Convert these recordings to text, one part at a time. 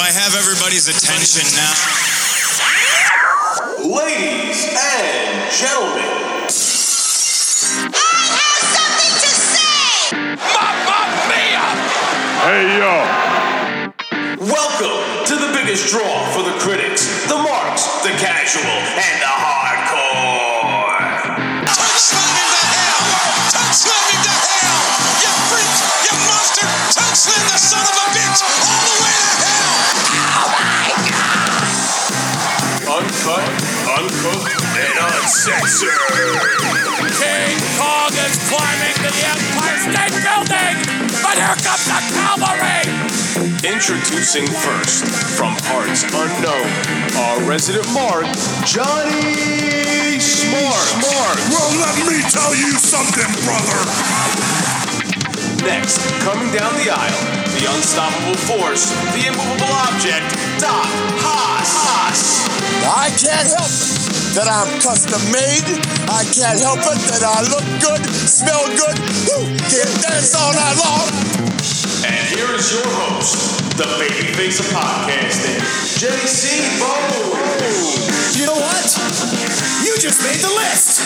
I have everybody's attention now? Ladies and gentlemen, I have something to say! Mamma mia! Hey yo! welcome to the biggest draw for the critics, the marks, the casual, and the hardcore. And uncensored. King Kong is climbing to the Empire State Building! But here comes the cavalry! Introducing first, from parts unknown, our resident mark, Johnny Smart. Smart. Well, let me tell you something, brother. Next, coming down the aisle, the unstoppable force, the immovable object, Doc Haas. Haas. I can't help it that I'm custom made. I can't help it that I look good, smell good, woo, can dance all night long. And here is your host, the babyface of podcasting, JC Bones. You know what? You just made the list!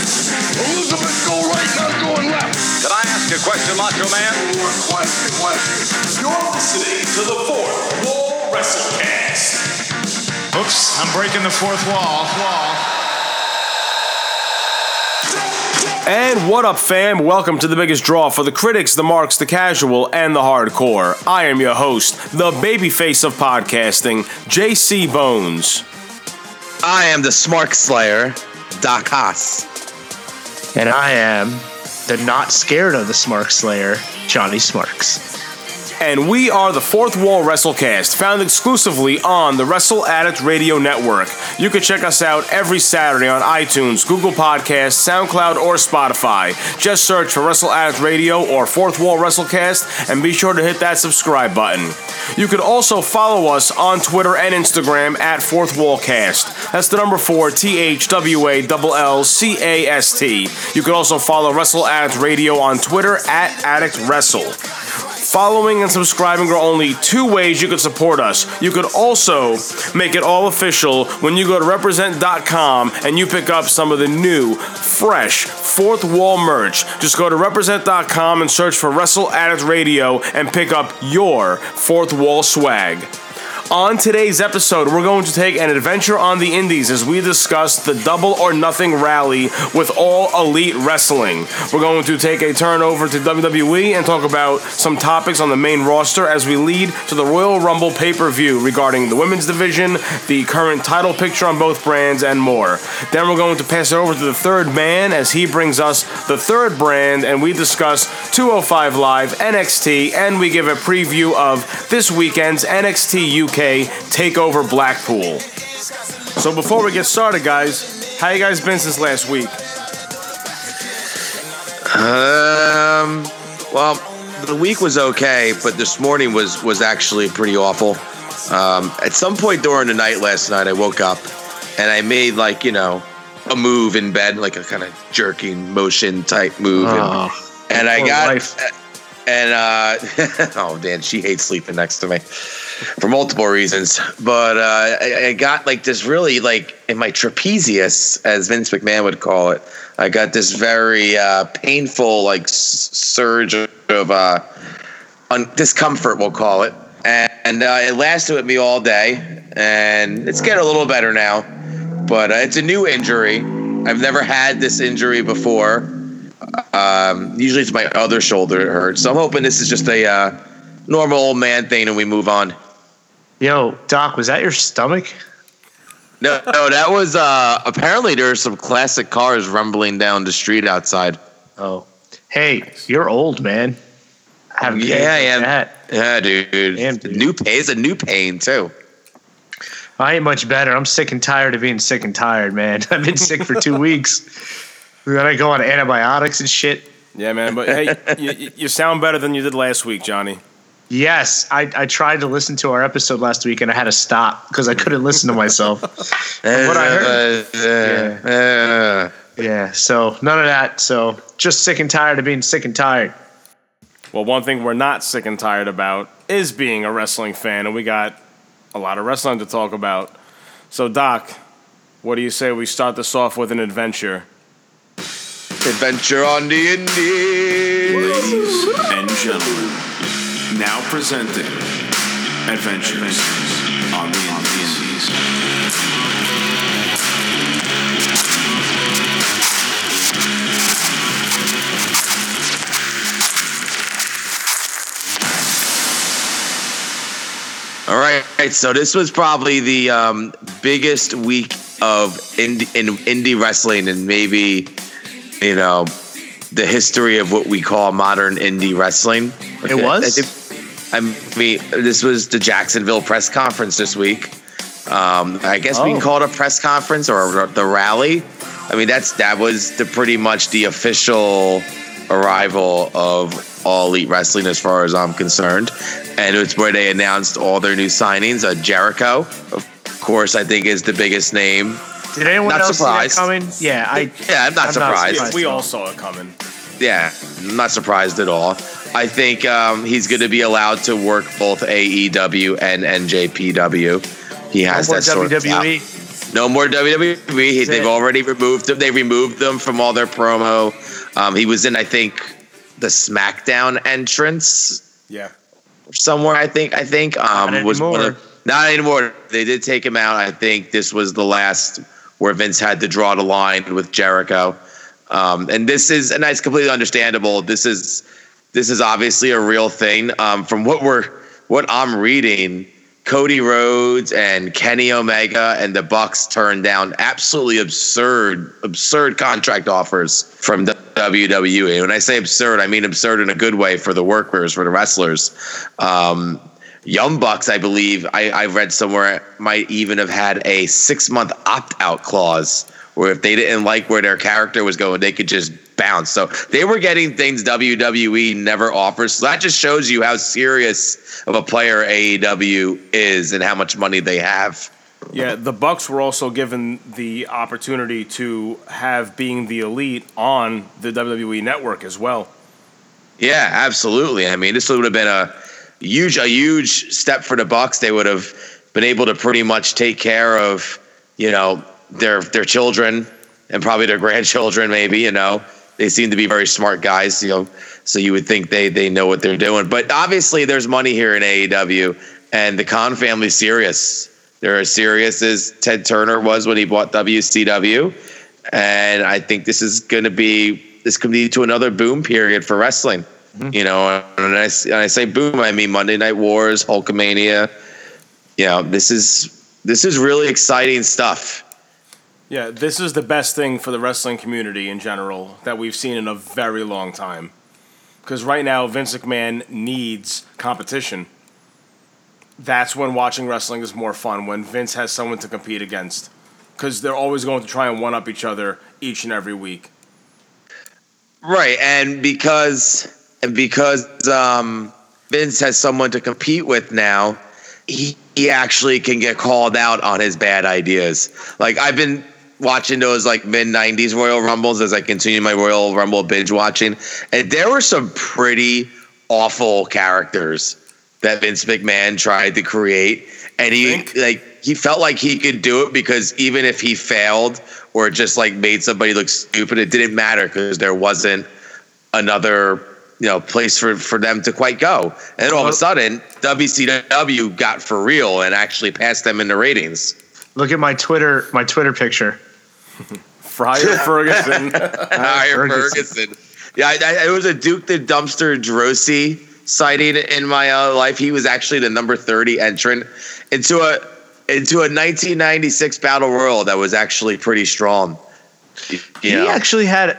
Elizabeth, go right, not going left. Can I ask a question, Macho Man? Question, question. You're listening to the Fourth Wall WrestleCast. Oops, I'm breaking the fourth wall. Wall. And what up, fam? Welcome to the biggest draw for the critics, the marks, the casual, and the hardcore. I am your host, the babyface of podcasting, JC Bones. I am the Smark Slayer, Doc Haas. And I am the not scared of the Smark Slayer, Johnny Smarks. And we are the Fourth Wall WrestleCast, found exclusively on the Wrestle Addict Radio Network. You can check us out every Saturday on iTunes, Google Podcasts, SoundCloud, or Spotify. Just search for Wrestle Addict Radio or Fourth Wall WrestleCast and be sure to hit that subscribe button. You can also follow us on Twitter and Instagram at Fourth Wall Cast. That's the number four, T H W A L L C A S T. You can also follow Wrestle Addict Radio on Twitter at Addict Wrestle. Following and subscribing are only two ways you could support us. You could also make it all official when you go to represent.com and you pick up some of the new, fresh fourth wall merch. Just go to represent.com and search for Wrestle Addict Radio and pick up your fourth wall swag. On today's episode, we're going to take an adventure on the Indies as we discuss the Double or Nothing rally with All Elite Wrestling. We're going to take a turn over to WWE and talk about some topics on the main roster as we lead to the Royal Rumble pay per view regarding the women's division, the current title picture on both brands, and more. Then we're going to pass it over to the third man as he brings us the third brand and we discuss 205 Live, NXT, and we give a preview of this weekend's NXT UK Takeover Blackpool. So before we get started, guys, how you guys been since last week? Um, well, the week was okay, but this morning was was actually pretty awful. Um, at some point during the night last night, I woke up and I made like you know a move in bed, like a kind of jerking motion type move, and, Oh, and I got wife. and uh, oh man, she hates sleeping next to me for multiple reasons. But uh, I, I got like this really like in my trapezius, as Vince McMahon would call it. I got this very uh, painful like surge of uh, un- discomfort, we'll call it, and, and uh, it lasted with me all day. And it's getting a little better now, but uh, it's a new injury. I've never had this injury before. Um, usually it's my other shoulder that hurts. So I'm hoping this is just a uh, normal old man thing and we move on. Yo, Doc, was that your stomach? No, no, that was uh, apparently there's some classic cars rumbling down the street outside. Oh, hey, you're old, man. Have Yeah, I am. That. Yeah, dude. Damn, dude. New pain. It's a new pain too. I ain't much better. I'm sick and tired of being sick and tired, man. I've been sick for two weeks. We gotta go on antibiotics and shit. Yeah, man, but hey, you, you sound better than you did last week, Johnny. Yes, I, I tried to listen to our episode last week and I had to stop because I couldn't listen to myself. What I heard. Uh, uh, Yeah, so none of that. So just sick and tired of being sick and tired. Well, one thing we're not sick and tired about is being a wrestling fan, and we got a lot of wrestling to talk about. So, Doc, what do you say we start this off with an adventure? Adventure on the Indies. Ladies and gentlemen, now presenting Adventures on the Indies. All right, so this was probably the um, biggest week of indie, in indie wrestling, and maybe you know the history of what we call modern indie wrestling. It was? I, think, I mean, this was the Jacksonville press conference this week. Um, I guess we can Oh. call it a press conference or the rally. I mean, that's that was the pretty much the official arrival of All Elite Wrestling, as far as I'm concerned, and it's where they announced all their new signings. Uh, Jericho, of course, I think is the biggest name. Did anyone Not else surprised. see that coming? Yeah, I. Yeah, I'm not I'm not surprised. surprised. We all saw it coming. Yeah, I'm not surprised at all. I think um, he's going to be allowed to work both AEW and NJPW. He has more that sort of WWE. No more WWE. He- They've it. already removed them. They removed them from all their promo. Um, he was in, I think, the SmackDown entrance Yeah. somewhere. I think. I think um, Not was one anymore. of not anymore. They did take him out. I think this was the last where Vince had to draw the line with Jericho. Um, and this is, and that's completely understandable. This is this is obviously a real thing. Um, from what we're what I'm reading, Cody Rhodes and Kenny Omega and the Bucks turned down absolutely absurd, absurd contract offers from WWE. When I say absurd, I mean absurd in a good way for the workers, for the wrestlers. Um, Young Bucks, I believe, I, I read somewhere might even have had a six month opt out clause where if they didn't like where their character was going, they could just bounce. So they were getting things WWE never offers. So that just shows you how serious of a player AEW is and how much money they have. Yeah, the Bucks were also given the opportunity to have being the elite on the WWE network as well. Yeah, absolutely. I mean, this would have been a huge, a huge step for the Bucks. They would have been able to pretty much take care of, you know, their their children and probably their grandchildren. Maybe you know, they seem to be very smart guys. You know, so you would think they they know what they're doing. But obviously, there's money here in AEW, and the Khan family's serious. They're as serious as Ted Turner was when he bought WCW, and I think this is going to be this could lead to another boom period for wrestling. Mm-hmm. You know, and I, when I say boom, I mean Monday Night Wars, Hulkamania. You know, this is this is really exciting stuff. Yeah, this is the best thing for the wrestling community in general that we've seen in a very long time. Because right now, Vince McMahon needs competition. That's when watching wrestling is more fun, when Vince has someone to compete against. Because they're always going to try and one up each other each and every week. Right, and because and because um, Vince has someone to compete with now, he he actually can get called out on his bad ideas. Like I've been watching those like mid '90s Royal Rumbles as I continue my Royal Rumble binge watching, and there were some pretty awful characters that Vince McMahon tried to create, and he Think? like he felt like he could do it because even if he failed or just like made somebody look stupid, it didn't matter because there wasn't another you know place for for them to quite go. And all of a sudden, WCW got for real and actually passed them in the ratings. Look at my Twitter, my Twitter picture. Friar Ferguson. Hire Ferguson. Ferguson. Yeah, I, I, it was a Duke the Dumpster Droese sighting in my uh, life. He was actually the number thirty entrant into a into a 1996 battle royal that was actually pretty strong. You He know? actually had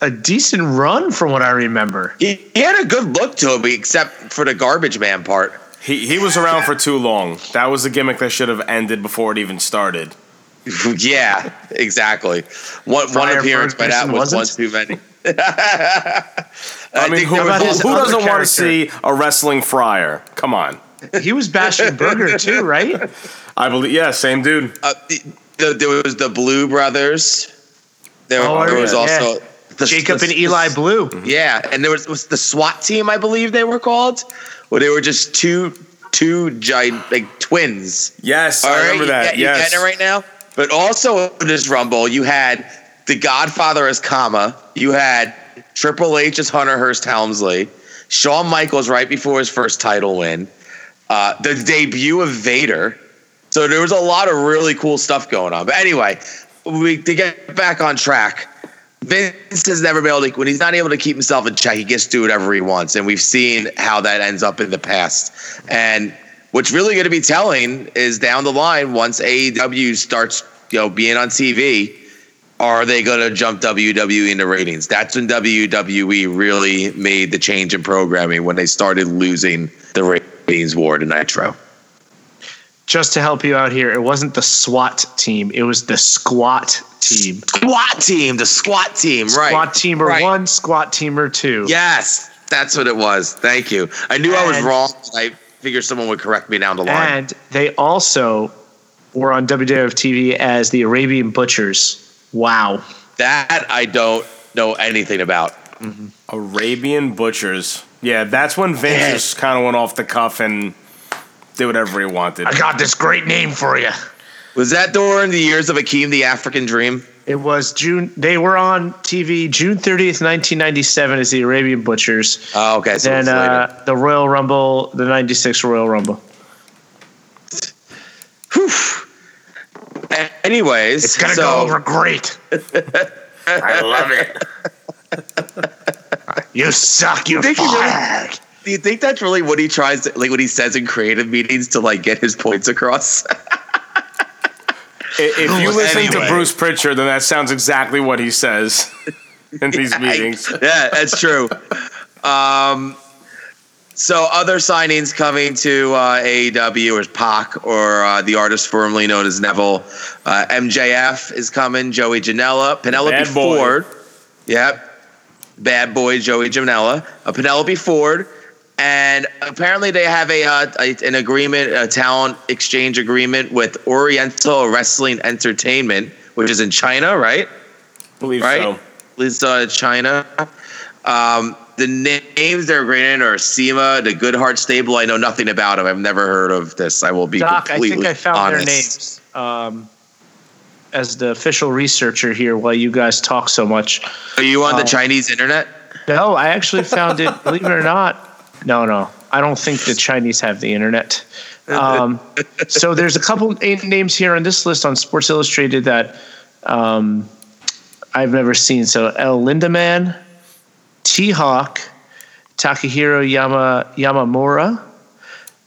a decent run from what I remember. he, he had a good look to him, except for the garbage man part. He, he was around for too long. That was a gimmick that should have ended before it even started. yeah, exactly. One one appearance by that was one wasn't? too many. I, mean, think who, there was about who, who doesn't want to see a wrestling friar? Come on. He was bashing Burger too, right? I believe, yeah, same dude. uh, the, the, there was the Blue Brothers. There, Oh, I there was remember, also the, Jacob the- and Eli Blue. Yeah, and there was, was the SWAT team, I believe they were called, where they were just two two giant like twins. Yes, All I right, remember you that. you yes. getting it right now? But also in this Rumble, you had the Godfather as Kama. You had Triple H as Hunter Hearst Helmsley. Shawn Michaels right before his first title win. Uh, the debut of Vader. So there was a lot of really cool stuff going on. But anyway, we to get back on track. Vince has never been able to when he's not able to keep himself in check, he gets to do whatever he wants. And we've seen how that ends up in the past. And what's really going to be telling is down the line, once AEW starts, you know, being on TV, are they going to jump WWE in the ratings? That's when WWE really made the change in programming when they started losing the ratings war to Nitro. Just to help you out here, it wasn't the SWAT team; it was the Squat team. Squat team, the squat team, right? Squat teamer Right. one, Squat teamer two. Yes, that's what it was. Thank you. I knew I was wrong. I figured someone would correct me down the line. And they also were on WWF TV as the Arabian Butchers. Wow. that I don't know anything about. Mm-hmm. Arabian Butchers. Yeah, that's when Vince Yeah. just kind of went off the cuff and did whatever he wanted. I got this great name for you. Was that during the years of Akeem the African Dream? It was June. They were on TV June 30th, 1997, as the Arabian Butchers. Oh, okay. So then uh, the Royal Rumble, the 96 Royal Rumble. A- Anyways, It's going to so- go over great. I love it. You suck, you think he really- Do you think that's really what he tries to, like what he says in creative meetings to like get his points across? I- If you listen Anyway. to Bruce Pritchard, then that sounds exactly what he says in these meetings. yeah, that's true. Um, so other signings coming to uh, AEW is Pac or uh, the artist formerly known as Neville. Uh, MJF is coming. Joey Janela, Penelope Bad boy. Ford. Yep. Bad boy Joey Janela. Uh, Penelope Ford. And apparently they have a, uh, a an agreement, a talent exchange agreement with Oriental Wrestling Entertainment, which is in China, right? believe right? so. At least uh, China. Um, the names they're granted are SEMA, the Good Heart Stable. I know nothing about them. I've never heard of this. I will be Doc, I completely think I found honest. their names. Um, as the official researcher here, while you guys talk so much. Are you on the Uh, Chinese internet? No, I actually found it. believe it or not, no, no, I don't think the Chinese have the internet. Um, so there's a couple names here on this list on Sports Illustrated that um, I've never seen. So El Lindaman, T Hawk, Takahiro Yama Yamamura,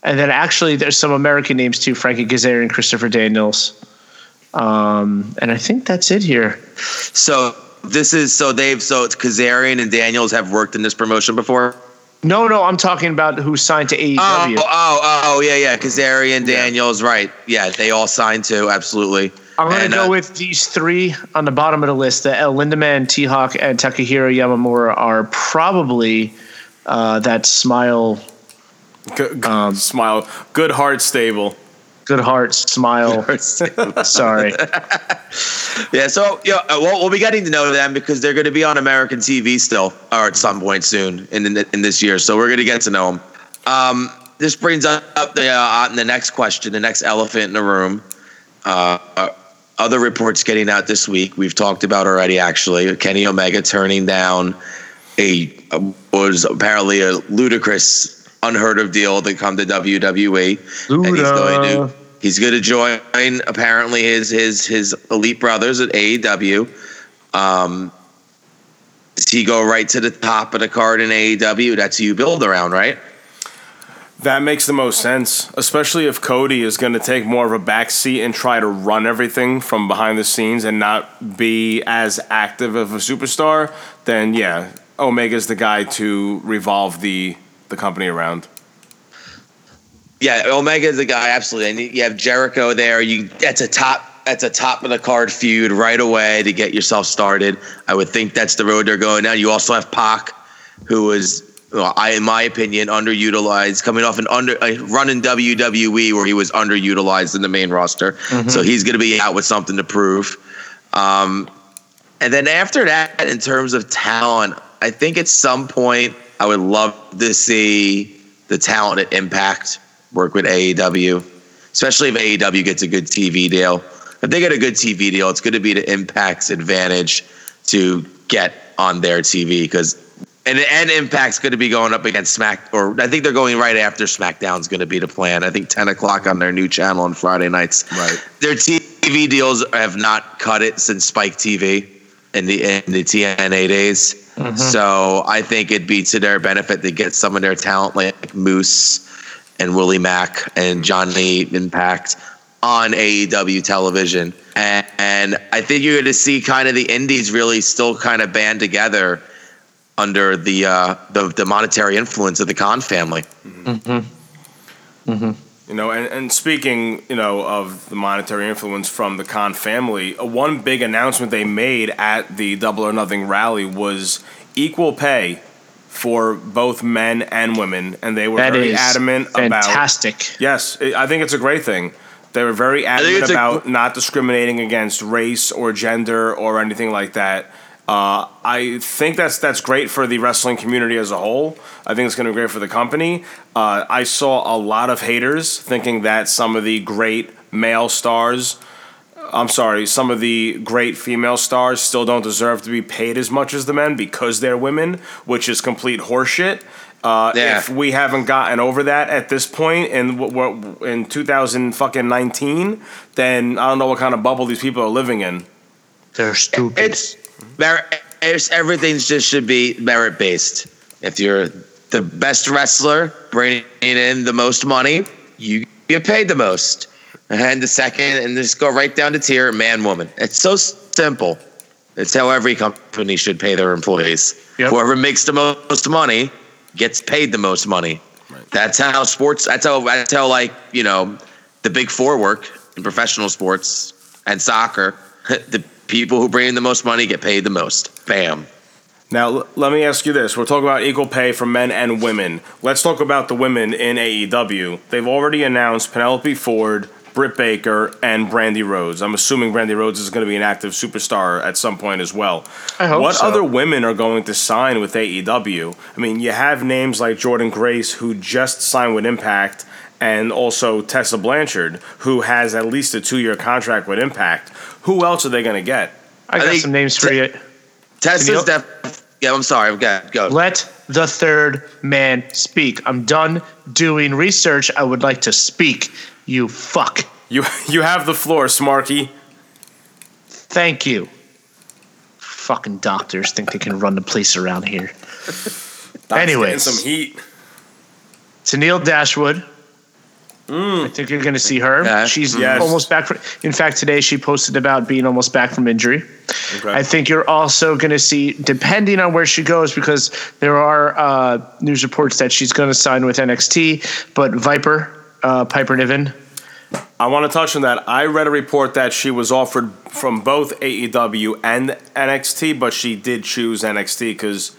and then actually there's some American names too: Frankie Kazarian, Christopher Daniels. Um, and I think that's it here. So this is so they've so Kazarian and Daniels have worked in this promotion before. No, no, I'm talking about who signed to AEW. Oh, oh, oh, yeah, yeah. Kazarian, Daniels, right? Yeah, they all signed to Absolutely. I'm going And, to go uh, with these three on the bottom of the list. The El Lindaman, T Hawk, and Takahiro Yamamura are probably uh, that smile, Good, Um, smile. Good heart stable. Good heart, smile. Sorry. Yeah, so yeah, uh, well, we'll be getting to know them because they're going to be on American TV still, or at some point soon in the, in this year. So we're going to get to know them. Um, this brings up the uh, the next question, the next elephant in the room. Uh, uh, other reports getting out this week. We've talked about already. Actually, Kenny Omega turning down a, a was apparently a ludicrous, unheard of deal to come to WWE, and he's going to he's going to join apparently his his his elite brothers at AEW. Um, does he go right to the top of the card in AEW? That's who you build around, right? That makes the most sense, especially if Cody is going to take more of a back seat and try to run everything from behind the scenes and not be as active of a superstar. Then yeah, Omega's the guy to revolve the the company around. Yeah, Omega is the guy, absolutely. And you have Jericho there. You that's a top that's a top of the card feud right away to get yourself started. I would think that's the road they're going down. You also have Pac, who is well, I, in my opinion, underutilized, coming off an under a run in WWE where he was underutilized in the main roster. So he's going to be out with something to prove. Um, and then after that, in terms of talent, I think at some point I would love to see the talent at Impact work with AEW, especially if AEW gets a good TV deal. If they get a good TV deal, it's going to be to Impact's advantage to get on their TV because and and Impact's going to be going up against Smack, or I think they're going right after SmackDown's going to be the plan. I think ten o'clock on their new channel on Friday nights. Right. Their TV deals have not cut it since Spike TV in the in the TNA days. Mm-hmm. So I think it'd be to their benefit to get some of their talent like Moose and Willie Mack and Johnny Impact on AEW television. And, and I think you're going to see kind of the indies really still kind of band together under the uh, the, the monetary influence of the Khan family. Mm-hmm. Mm-hmm. You know, and, and speaking, you know, of the monetary influence from the Khan family, uh, one big announcement they made at the Double or Nothing rally was equal pay for both men and women, and they were That very is adamant about. fantastic. Yes, I I think it's a great thing. They were very adamant it's a- about not discriminating against race or gender or anything like that. Uh, I think that's that's great for the wrestling community as a whole. I think it's going to be great for the company. Uh, I saw a lot of haters thinking that some of the great male stars, I'm sorry, some of the great female stars still don't deserve to be paid as much as the men because they're women, which is complete horseshit. Uh, Yeah. If we haven't gotten over that at this point in what what- in 2000 fucking 19, then I don't know what kind of bubble these people are living in. They're stupid. It's merit. Everything just should be merit based. If you're the best wrestler, bringing in the most money, you get paid the most. And the second, and just go right down to tier man, woman. It's so simple. It's how every company should pay their employees. Yep. Whoever makes the most money gets paid the most money. That's how sports. That's how. That's how like you know, the big four work in professional sports and soccer. The people who bring in the most money get paid the most. Bam. Now, l- let me ask you this. We're talking about equal pay for men and women. Let's talk about the women in AEW. They've already announced Penelope Ford, Britt Baker, and Brandi Rhodes. I'm assuming Brandi Rhodes is going to be an active superstar at some point as well. I hope what so. other women are going to sign with AEW? I mean, you have names like Jordan Grace, who just signed with Impact, and also Tessa Blanchard, who has at least a two year contract with Impact. Who else are they going to get? I I got think some names for t- you. Tessa's Can you- def. Yeah, I'm sorry. Go. go. Let the third man speak. I'm done doing research. I would like to speak. You fuck. You, you have the floor, Smarky. Thank you. Fucking doctors think they can run the place around here. That's Anyways. some heat. Tenille Dashwood. I think you're going to see her. Yeah. She's Yes. almost back. From, in fact, today she posted about being almost back from injury. Okay. I think you're also going to see, depending on where she goes, because there are uh, news reports that she's going to sign with NXT, but Viper, uh, Piper Niven, I want to touch on that. I read a report that she was offered from both AEW and NXT, but she did choose NXT because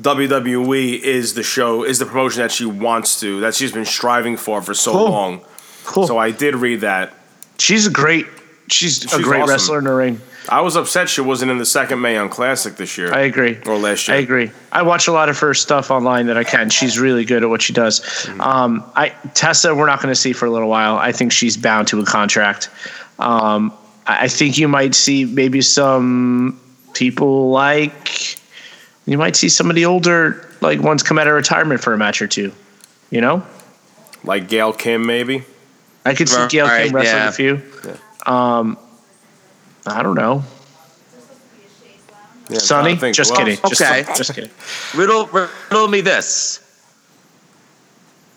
WWE is the show, is the promotion that she wants to, that she's been striving for for so Cool. long. Cool. So I did read that. she's a great, she's, a great awesome. wrestler in the ring. I was upset she wasn't in the second Mae Young Classic this year. I agree. Or last year. I agree. I watch a lot of her stuff online that I can. She's really good at what she does. Mm-hmm. Um, I Tessa, we're not going to see for a little while. I think she's bound to a contract. Um, I I think you might see maybe some people like you might see some of the older like ones come out of retirement for a match or two. You know, Like Gail Kim, maybe. I could see Right, Gail Kim wrestling yeah. a few. Um, I don't know. Yeah, Sonny, think just who else. kidding. Just, Okay. just kidding. Riddle, riddle me this.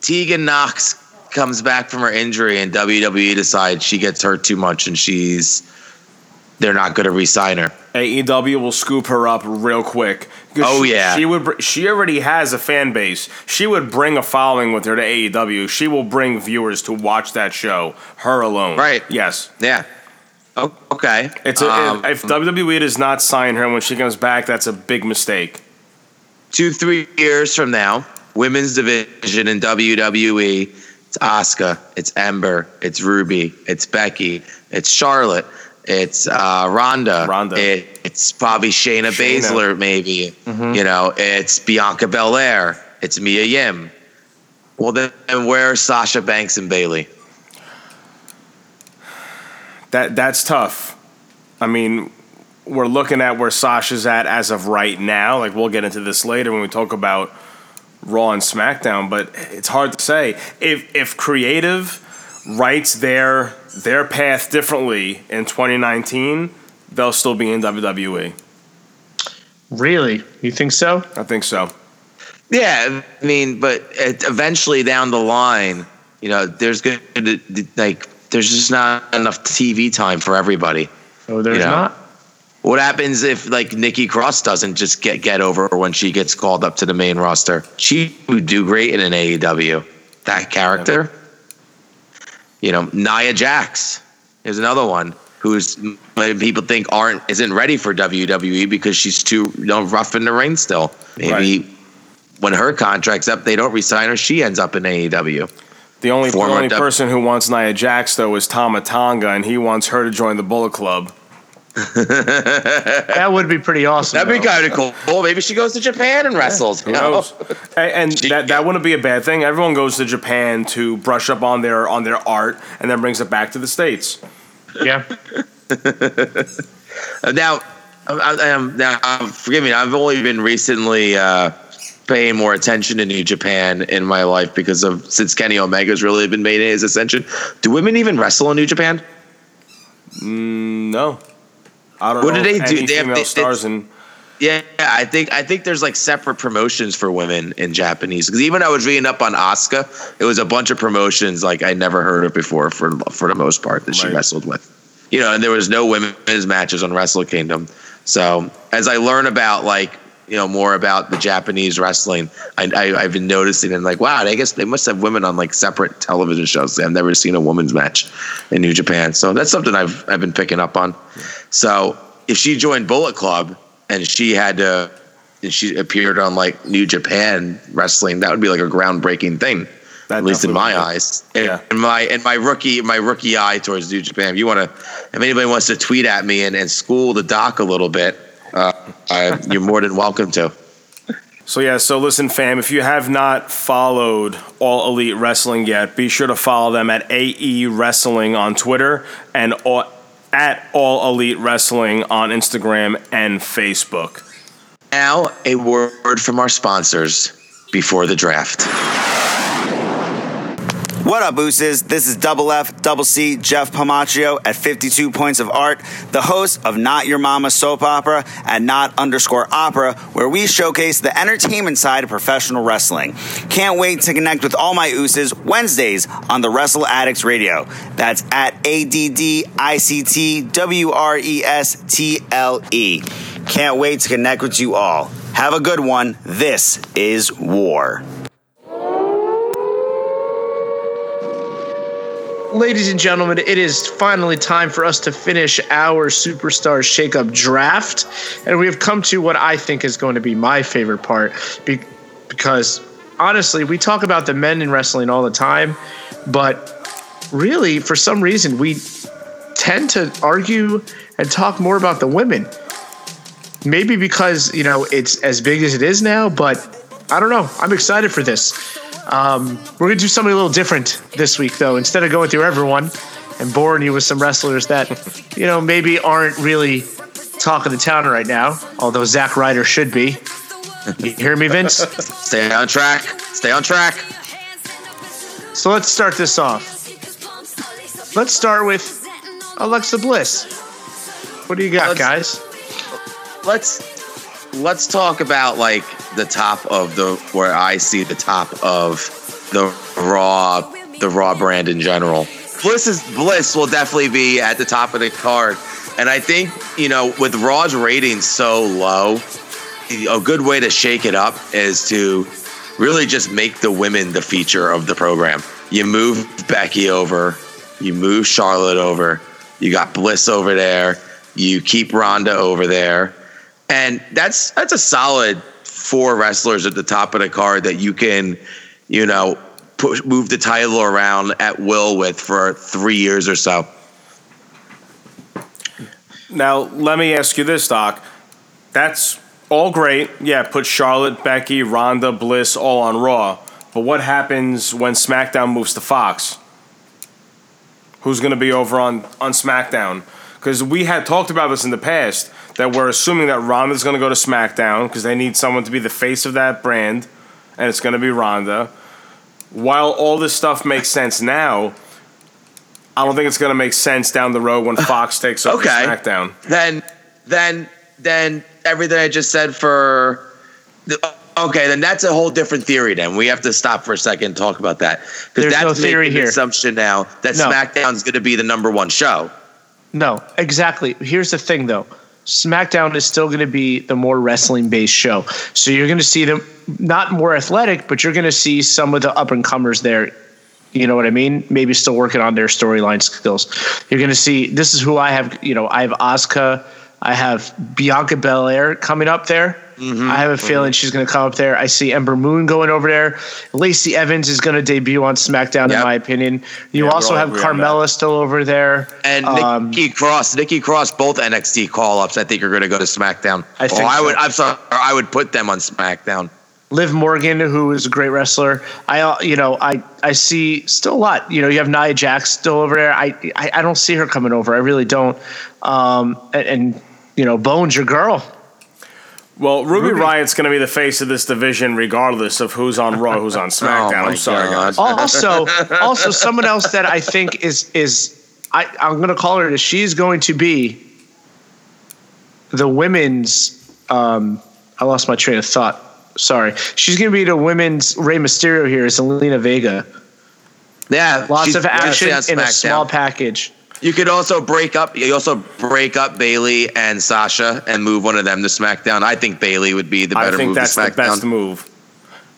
Tegan Nox comes back from her injury, and WWE decides she gets hurt too much, and she's they're not going to re-sign her. AEW will scoop her up real quick. Oh, she, yeah. she would. She already has a fan base. She would bring a following with her to AEW. She will bring viewers to watch that show. Her alone. Right. Yes. Yeah. Oh, okay. It's a, Um, if WWE does not sign her when she comes back, that's a big mistake. two, three years from now, women's division in WWE, it's Asuka, it's Ember, it's Ruby, it's Becky, it's Charlotte, it's uh, Ronda, Ronda. It, it's probably Shayna, Shayna. Baszler, maybe. You know, it's Bianca Belair, it's Mia Yim. Well, then where are Sasha Banks and Bayley? That that's tough. I mean, we're looking at where Sasha's at as of right now. Like we'll get into this later when we talk about Raw and SmackDown, but it's hard to say if if creative writes their their path differently in 2019, they'll still be in WWE. Really? You think so? I think so. Yeah, I mean, but it, eventually down the line, you know, there's going to like there's just not enough TV time for everybody. Oh, there's You know? not. What happens if like Nikki Cross doesn't just get get over when she gets called up to the main roster? She would do great in an AEW. That character, you know, Nia Jax is another one who's people think aren't isn't ready for WWE because she's too you know, rough in the ring still. Maybe when her contract's up, they don't resign her. She ends up in AEW. The only the only W- person who wants Nia Jax though is Tama Tonga, and he wants her to join the Bullet Club. That would be pretty awesome. That'd be kind of cool. Well, maybe she goes to Japan and wrestles. Who you know? knows? And, and that, that wouldn't be a bad thing. Everyone goes to Japan to brush up on their on their art, and then brings it back to the states. Yeah. Now, I, I am now. Forgive me. I've only been recently uh, paying more attention to New Japan in my life because of since Kenny Omega's really been made his ascension. Do women even wrestle in New Japan? Mm, no, I don't know. What do they do? They have- they- stars in Yeah, I think I think there's like separate promotions for women in Japanese. Because even I was reading up on Asuka, it was a bunch of promotions like I never heard of before for for the most part that she wrestled with. You know, and there was no women's matches on Wrestle Kingdom. So as I learn about like you know more about the Japanese wrestling, I, I I've been noticing and like wow, I guess they must have women on like separate television shows. I've never seen a women's match in New Japan, so that's something I've I've been picking up on. So if she joined Bullet Club and she had to, and she appeared on like New Japan wrestling, that would be like a groundbreaking thing. That at least in my eyes, Yeah. in my in my rookie my rookie eye towards New Japan. If you want to, if anybody wants to tweet at me and, and school the doc a little bit, uh, I, you're more than welcome to. So yeah, so listen, fam, if you have not followed All Elite Wrestling yet, be sure to follow them at AE Wrestling on Twitter and all, at All Elite Wrestling on Instagram and Facebook. Now, a word from our sponsors before the draft. What up, Ooses? This is Double F, Double C, Jeff Pomaccio at 52 Points of Art, the host of Not Your Mama Soap Opera at Not underscore Opera, where we showcase the entertainment side of professional wrestling. Can't wait to connect with all my Ooses Wednesdays on the Wrestle Addicts Radio. That's at A D D I C T W R E S T L E. Can't wait to connect with you all. Have a good one. This is War. Ladies and gentlemen, it is finally time for us to finish our Superstars Shakeup draft. And we have come to what I think is going to be my favorite part be- because honestly, we talk about the men in wrestling all the time, but really, for some reason, we tend to argue and talk more about the women. Maybe because, you know, it's as big as it is now, but I don't know. I'm excited for this. Um, we're gonna do something a little different this week, though. Instead of going through everyone and boring you with some wrestlers that you know maybe aren't really talk of the town right now, although Zack Ryder should be. You hear me, Vince? Stay on track. Stay on track. So let's start this off. Let's start with Alexa Bliss. What do you got, Let's- guys? let's let's talk about like the top of the where I see the top of the raw the raw brand in general. Bliss is Bliss will definitely be at the top of the card, and I think you know with Raw's ratings so low, a good way to shake it up is to really just make the women the feature of the program. You move Becky over, you move Charlotte over, you got Bliss over there, you keep Ronda over there, and that's that's a solid four wrestlers at the top of the card that you can, you know, push move the title around at will with for three years or so. Now, let me ask you this, Doc. That's all great. Yeah, put Charlotte, Becky, Ronda, Bliss all on Raw. But what happens when SmackDown moves to Fox? Who's going to be over on, on SmackDown? Because we had talked about this in the past that we're assuming that Ronda's going to go to SmackDown because they need someone to be the face of that brand, and it's going to be Ronda. While all this stuff makes sense now, I don't think it's going to make sense down the road when Fox takes over Okay. SmackDown. Then, then, then everything I just said for. The, okay, then that's a whole different theory. Then we have to stop for a second and talk about that because There's that's no theory making the here. assumption now that No. SmackDown's going to be the number one show. No, exactly. Here's the thing, though. SmackDown is still going to be the more wrestling based show. So you're going to see them not more athletic, but you're going to see some of the up and comers there. You know what I mean? Maybe still working on their storyline skills. You're going to see this is who I have. You know, I have Asuka. I have Bianca Belair coming up there. Mm-hmm. I have a feeling she's going to come up there. I see Ember Moon going over there. Lacey Evans is going to debut on SmackDown, in my opinion. You Yeah, also have agree on that. Carmella still over there. And Um, Nikki Cross, Nikki Cross, both NXT call ups, I think are going to go to SmackDown. I think Or I so. would. I'm sorry. I would put them on SmackDown. Liv Morgan, who is a great wrestler. I, uh, you know, I, I see still a lot. You know, you have Nia Jax still over there. I, I, I don't see her coming over. I really don't. Um, and, and you know, Bones, your girl. Well, Ruby, Riot's going to be the face of this division, regardless of who's on Raw, who's on SmackDown. Oh I'm sorry, God. guys. Also, also someone else that I think is is I, I'm going to call her. She's going to be the women's. Um, I lost my train of thought. Sorry. She's going to be the women's Rey Mysterio here. Is Zelina Vega. Yeah, Lots of action in a small package. You could also break up. You also break up Bayley and Sasha and move one of them to SmackDown. I think Bayley would be the better. Move. I think move that's the best move.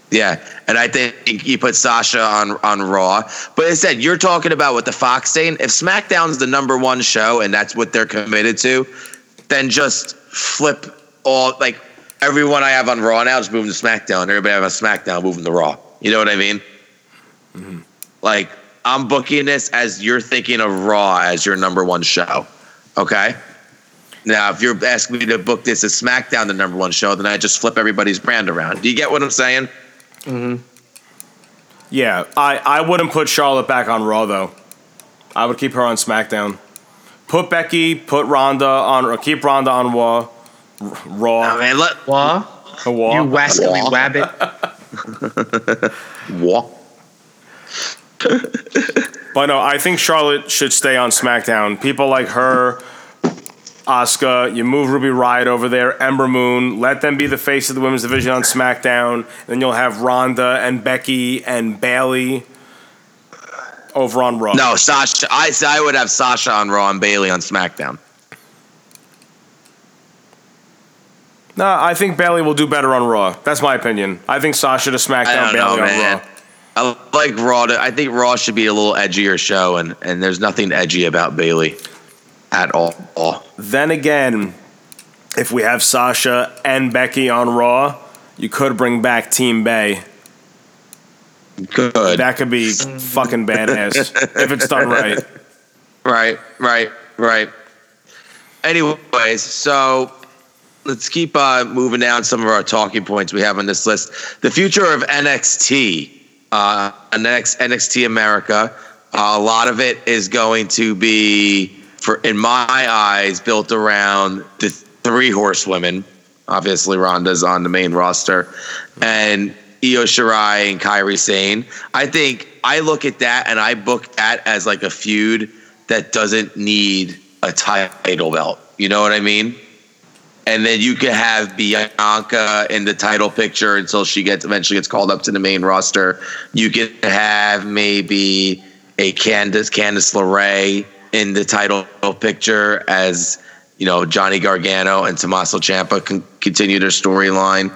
Yeah, and I think you put Sasha on on Raw. But as I said, you're talking about what the Fox saying. If SmackDown's the number one show and that's what they're committed to, then just flip all like everyone I have on Raw now is moving to SmackDown. Everybody I have on SmackDown moving to Raw. You know what I mean? Mm-hmm. Like I'm booking this as you're thinking of Raw as your number one show. Okay. Now, if you're asking me to book this as SmackDown, the number one show, then I just flip everybody's brand around. Do you get what I'm saying? Hmm. Yeah, I, I wouldn't put Charlotte back on Raw though. I would keep her on SmackDown. Put Becky, put Ronda on, or keep Ronda on Raw. R- Raw. I mean, let What? Raw. You wascally wabbit. walk. But no, I think Charlotte should stay on SmackDown. People like her, Asuka, you move Ruby Riot over there, Ember Moon, let them be the face of the women's division on SmackDown. Then you'll have Ronda and Becky and Bayley over on Raw. No, Sasha. I I would have Sasha on Raw and Bayley on SmackDown. No, I think Bayley will do better on Raw. That's my opinion. I think Sasha to SmackDown, know, Bailey on man. Raw. I like Raw. To, I think Raw should be a little edgier show, and and there's nothing edgy about Bayley at all. Then again, if we have Sasha and Becky on Raw, you could bring back Team Bay. Good. That could be fucking badass if it's done right. Right, right, right. Anyways, so let's keep uh, moving down some of our talking points we have on this list. The future of NXT, uh, NXT, NXT America. Uh, a lot of it is going to be, for in my eyes, built around the three horsewomen. Obviously, Ronda's on the main roster, and Io Shirai and Kairi Sane. I think I look at that and I book that as like a feud that doesn't need a title belt. You know what I mean? And then you can have Bianca in the title picture until she gets eventually gets called up to the main roster. You can have maybe a Candice Candice LeRae in the title picture as you know Johnny Gargano and Tommaso Ciampa can continue their storyline.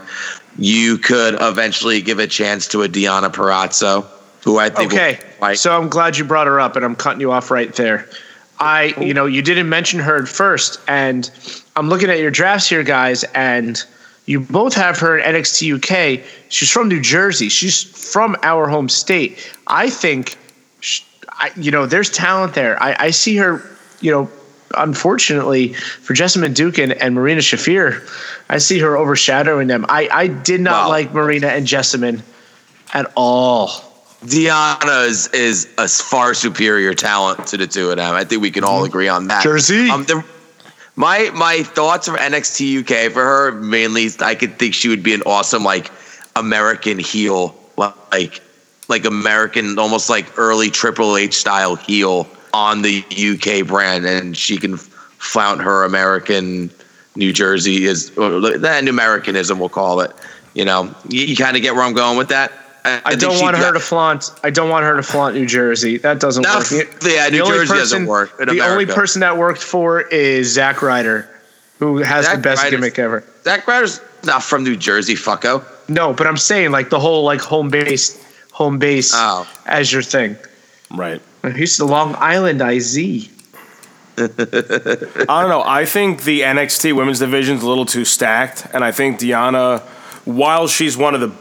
You could eventually give a chance to a Deonna Purrazzo, who I think Okay, so I'm glad you brought her up, and I'm cutting you off right there. I, you know, you didn't mention her at first, and I'm looking at your drafts here, guys, and you both have her in NXT UK. She's from New Jersey. She's from our home state. I think, sh- I, you know, there's talent there. I, I see her, you know, unfortunately for Jessamyn Duke and Marina Shafir, I see her overshadowing them. I, I did not Wow. like Marina and Jessamyn at all. Deonna is, is a far superior talent to the two of them. I think we can all agree on that. Jersey. Um, the, my my thoughts for NXT UK for her mainly, I could think she would be an awesome like American heel, like like American, almost like early Triple H style heel on the UK brand, and she can flaunt her American New Jersey is that Americanism we'll call it. You know, you, you kind of get where I'm going with that. I, think don't want her got- to flaunt. I don't want her to flaunt New Jersey. That doesn't No, work. yeah, New only Jersey doesn't work in the only person that worked for is Zack Ryder, who has Zack the best Ryder's- gimmick ever. Zack Ryder's not from New Jersey, fucko. No, but I'm saying like the whole like home base, home base Oh. as your thing. Right. He's the Long Island IZ. I don't know. I think the NXT women's division's a little too stacked, and I think Deonna, while she's one of the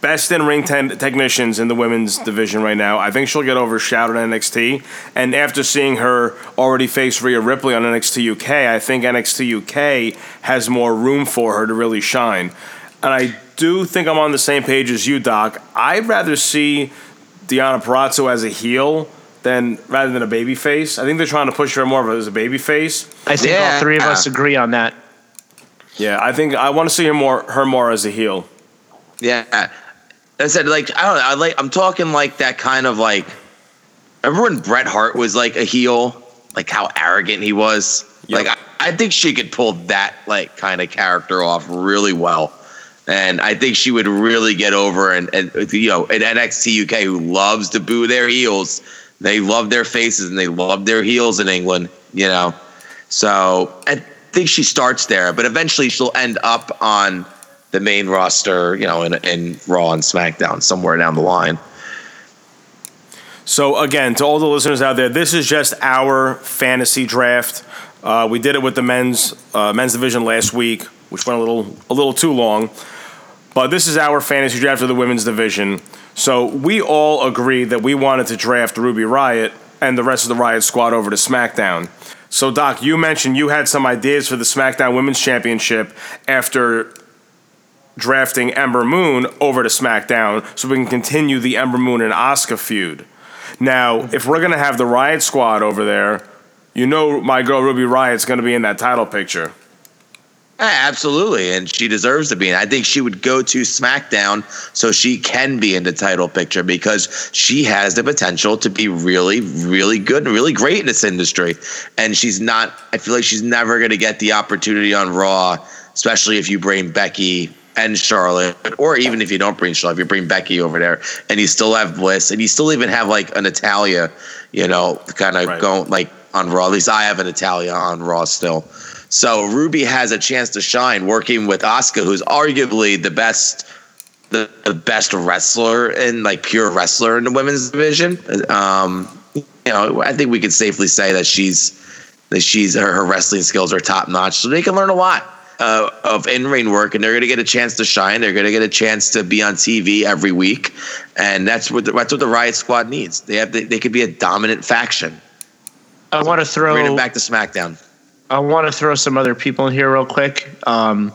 best in ring ten- technicians in the women's division right now, I think she'll get overshadowed in NXT. And after seeing her already face Rhea Ripley on NXT UK, I think NXT UK has more room for her to really shine. And I do think I'm on the same page as you, Doc. I'd rather see Deonna Purrazzo as a heel than rather than a baby face. I think they're trying to push her more of as a baby face. I think all three of us agree on that. Yeah, I think I want to see her more her more as a heel. Yeah. I said like I don't know. I like I'm talking like that kind of like. Remember when Bret Hart was like a heel, like how arrogant he was. Like I, I think she could pull that like kind of character off really well, and I think she would really get over. And, and you know, in NXT UK, who loves to boo their heels, they love their faces and they love their heels in England. You know, so I think she starts there, but eventually she'll end up on the main roster, you know, in, in Raw and SmackDown somewhere down the line. So again, to all the listeners out there, this is just our fantasy draft. Uh, we did it with the men's uh, men's division last week, which went a little a little too long. But this is our fantasy draft of the women's division. So we all agreed that we wanted to draft Ruby Riot and the rest of the Riot squad over to SmackDown. So Doc, you mentioned you had some ideas for the SmackDown Women's Championship after drafting Ember Moon over to SmackDown so we can continue the Ember Moon and Oscar feud. Now, if we're gonna have the Riot Squad over there, you know my girl Ruby Riot's gonna be in that title picture. Eh, absolutely, and she deserves to be. And I think she would go to SmackDown so she can be in the title picture because she has the potential to be really, really good and really great in this industry. And she's not. I feel like she's never going to get the opportunity on Raw, especially if you bring Becky and Charlotte, or even if you don't bring Charlotte, if you bring Becky over there, and you still have Bliss, and you still even have like a Natalya, you know, kind of going like on Raw. At least I have an Natalya on Raw still. So Ruby has a chance to shine working with Asuka, who's arguably the best, the, the best wrestler and like pure wrestler in the women's division. Um, you know, I think we could safely say that she's that she's her, her wrestling skills are top notch. So they can learn a lot uh, of in ring work, and they're going to get a chance to shine. They're going to get a chance to be on TV every week, and that's what the, that's what the Riot Squad needs. They have they, they could be a dominant faction. I want to throw Bring them back to SmackDown. I want to throw some other people in here real quick. Um,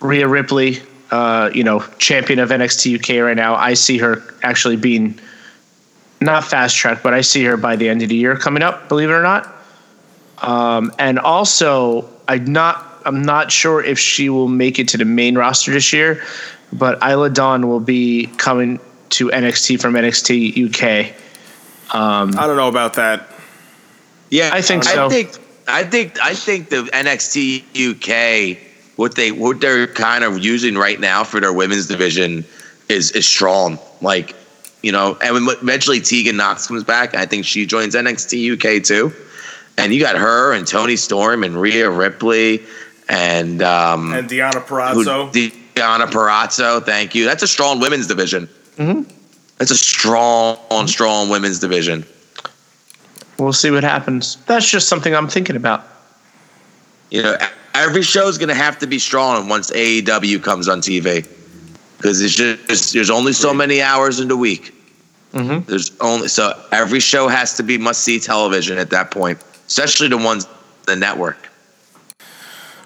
Rhea Ripley, uh, you know, champion of NXT UK right now. I see her actually being not fast track, but I see her by the end of the year coming up. Believe it or not. Um, and also, I'm not. I'm not sure if she will make it to the main roster this year, but Isla Dawn will be coming to NXT from NXT UK. Um, I don't know about that. Yeah, I think so. I think I think I think the NXT UK what they what they're kind of using right now for their women's division is is strong. Like you know, and when eventually Tegan Nox comes back, I think she joins NXT UK too. And you got her and Toni Storm and Rhea Ripley and um And Deonna who- Purrazzo. Deonna Purrazzo. Thank you. That's a strong women's division. Mhm. That's a strong, strong women's division. We'll see what happens. That's just something I'm thinking about. You know, every show is going to have to be strong once AEW comes on TV because it's just there's only so many hours in the week. Mm-hmm. There's only so every show has to be must see television at that point, especially the ones the network.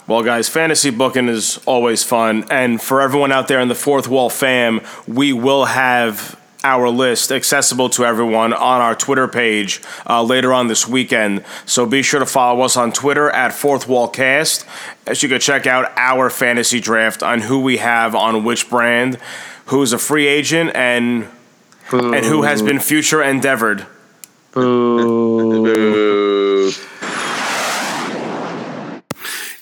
Well, guys, fantasy booking is always fun. And for everyone out there in the Fourth Wall fam, we will have our list accessible to everyone on our Twitter page uh, later on this weekend. So be sure to follow us on Twitter at Fourth Wall Cast, as you can check out our fantasy draft on who we have on which brand, who's a free agent, and and who has been future endeavored.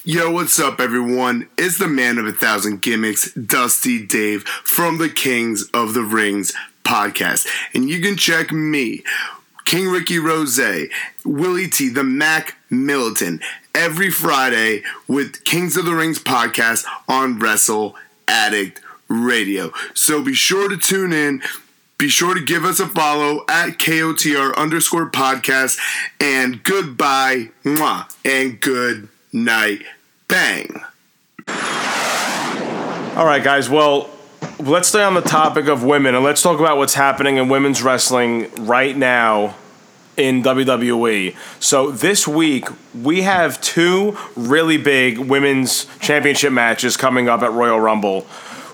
Yo, what's up, everyone? It's the man of a thousand gimmicks, Dusty Dave from the Kings of the Rings podcast. And you can check me, King Ricky Rose, Willie T, the Mac Militant, every Friday with Kings of the Rings podcast on Wrestle Addict Radio. So be sure to tune in. Be sure to give us a follow at KOTR underscore podcast. And goodbye, mwah, and good night. Bang. All right, guys. Well, let's stay on the topic of women and let's talk about what's happening in women's wrestling right now in WWE. So this week we have two really big women's championship matches coming up at Royal Rumble.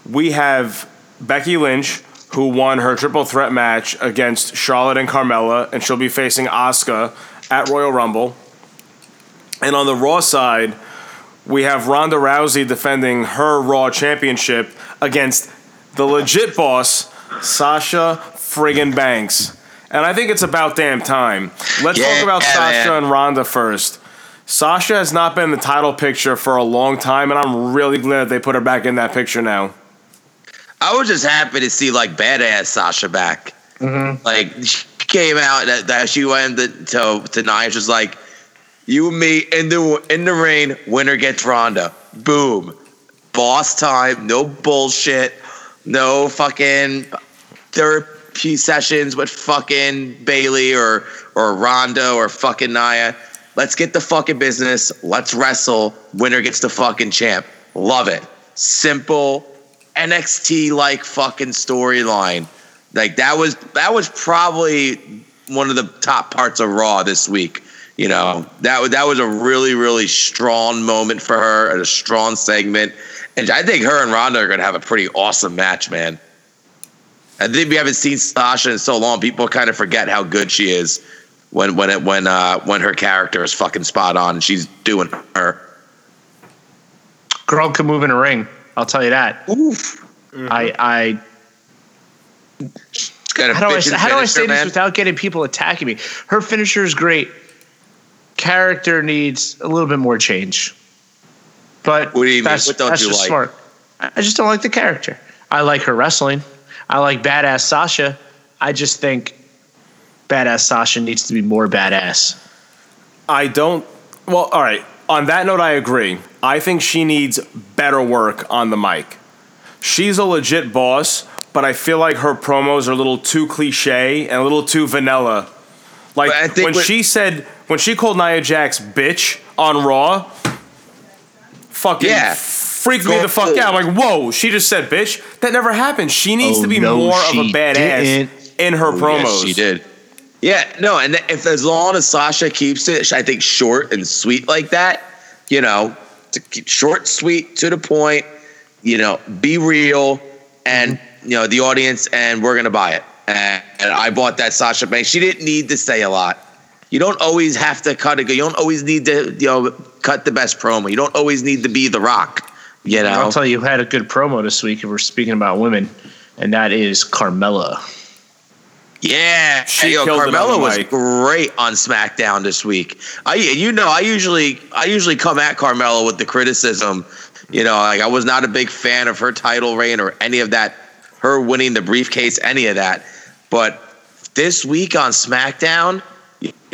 We have Becky Lynch who won her triple threat match against Charlotte and Carmella and she'll be facing Asuka at Royal Rumble. And on the Raw side, we have Ronda Rousey defending her Raw championship against the legit boss, Sasha friggin' Banks. And I think it's about damn time. Let's Yeah, talk about Sasha man. and Ronda first. Sasha has not been in the title picture for a long time, and I'm really glad they put her back in that picture now. I was just happy to see like badass Sasha back. Mm-hmm. Like she came out that, that she went to to, to Nia. She was like, "You and me in the in the rain. Winner gets Ronda. Boom, boss time. No bullshit. No fucking therapy sessions with fucking Bayley or or Ronda or fucking Nia. Let's get the fucking business. Let's wrestle. Winner gets the fucking champ. Love it. Simple NXT like fucking storyline. Like that was that was probably one of the top parts of Raw this week. You know that was that was a really really strong moment for her and a strong segment, and I think her and Ronda are gonna have a pretty awesome match, man. I think we haven't seen Sasha in so long. People kind of forget how good she is when when it when uh when her character is fucking spot on and she's doing her. Girl can move in a ring. I'll tell you that. Oof. I, I how do I, how do I finisher, say this without getting people attacking me? Her finisher is great. Character needs a little bit more change. But What do you mean? that's, What don't that's you just like? smart. I I just don't like the character. I like her wrestling. I like badass Sasha. I just think badass Sasha needs to be more badass. I don't. Well, all right. On that note, I agree. I think she needs better work on the mic. She's a legit boss, but I feel like her promos are a little too cliche and a little too vanilla. Like But I think when what- she said, when she called Nia Jax bitch on Raw, fucking Yeah. freaked me the fuck full. out. I'm like, whoa, she just said bitch. That never happened. She needs Oh, to be no, more of a badass didn't. in her promos. Yes, she did. Yeah, no, and if as long as Sasha keeps it, I think short and sweet like that, you know, to keep short, sweet, to the point, you know, be real, and Mm-hmm. you know the audience, and we're gonna buy it. And, and I bought that Sasha Banks. She didn't need to say a lot. You don't always have to cut it. You don't always need to, you know, cut the best promo. You don't always need to be the Rock. You know, I'll tell you who had a good promo this week if we're speaking about women, and that is Carmella. Yeah, She yo, killed it Carmella was mic. great on SmackDown this week. I, you know, I usually, I usually come at Carmella with the criticism. You know, like I was not a big fan of her title reign or any of that, her winning the briefcase, any of that. But this week on SmackDown,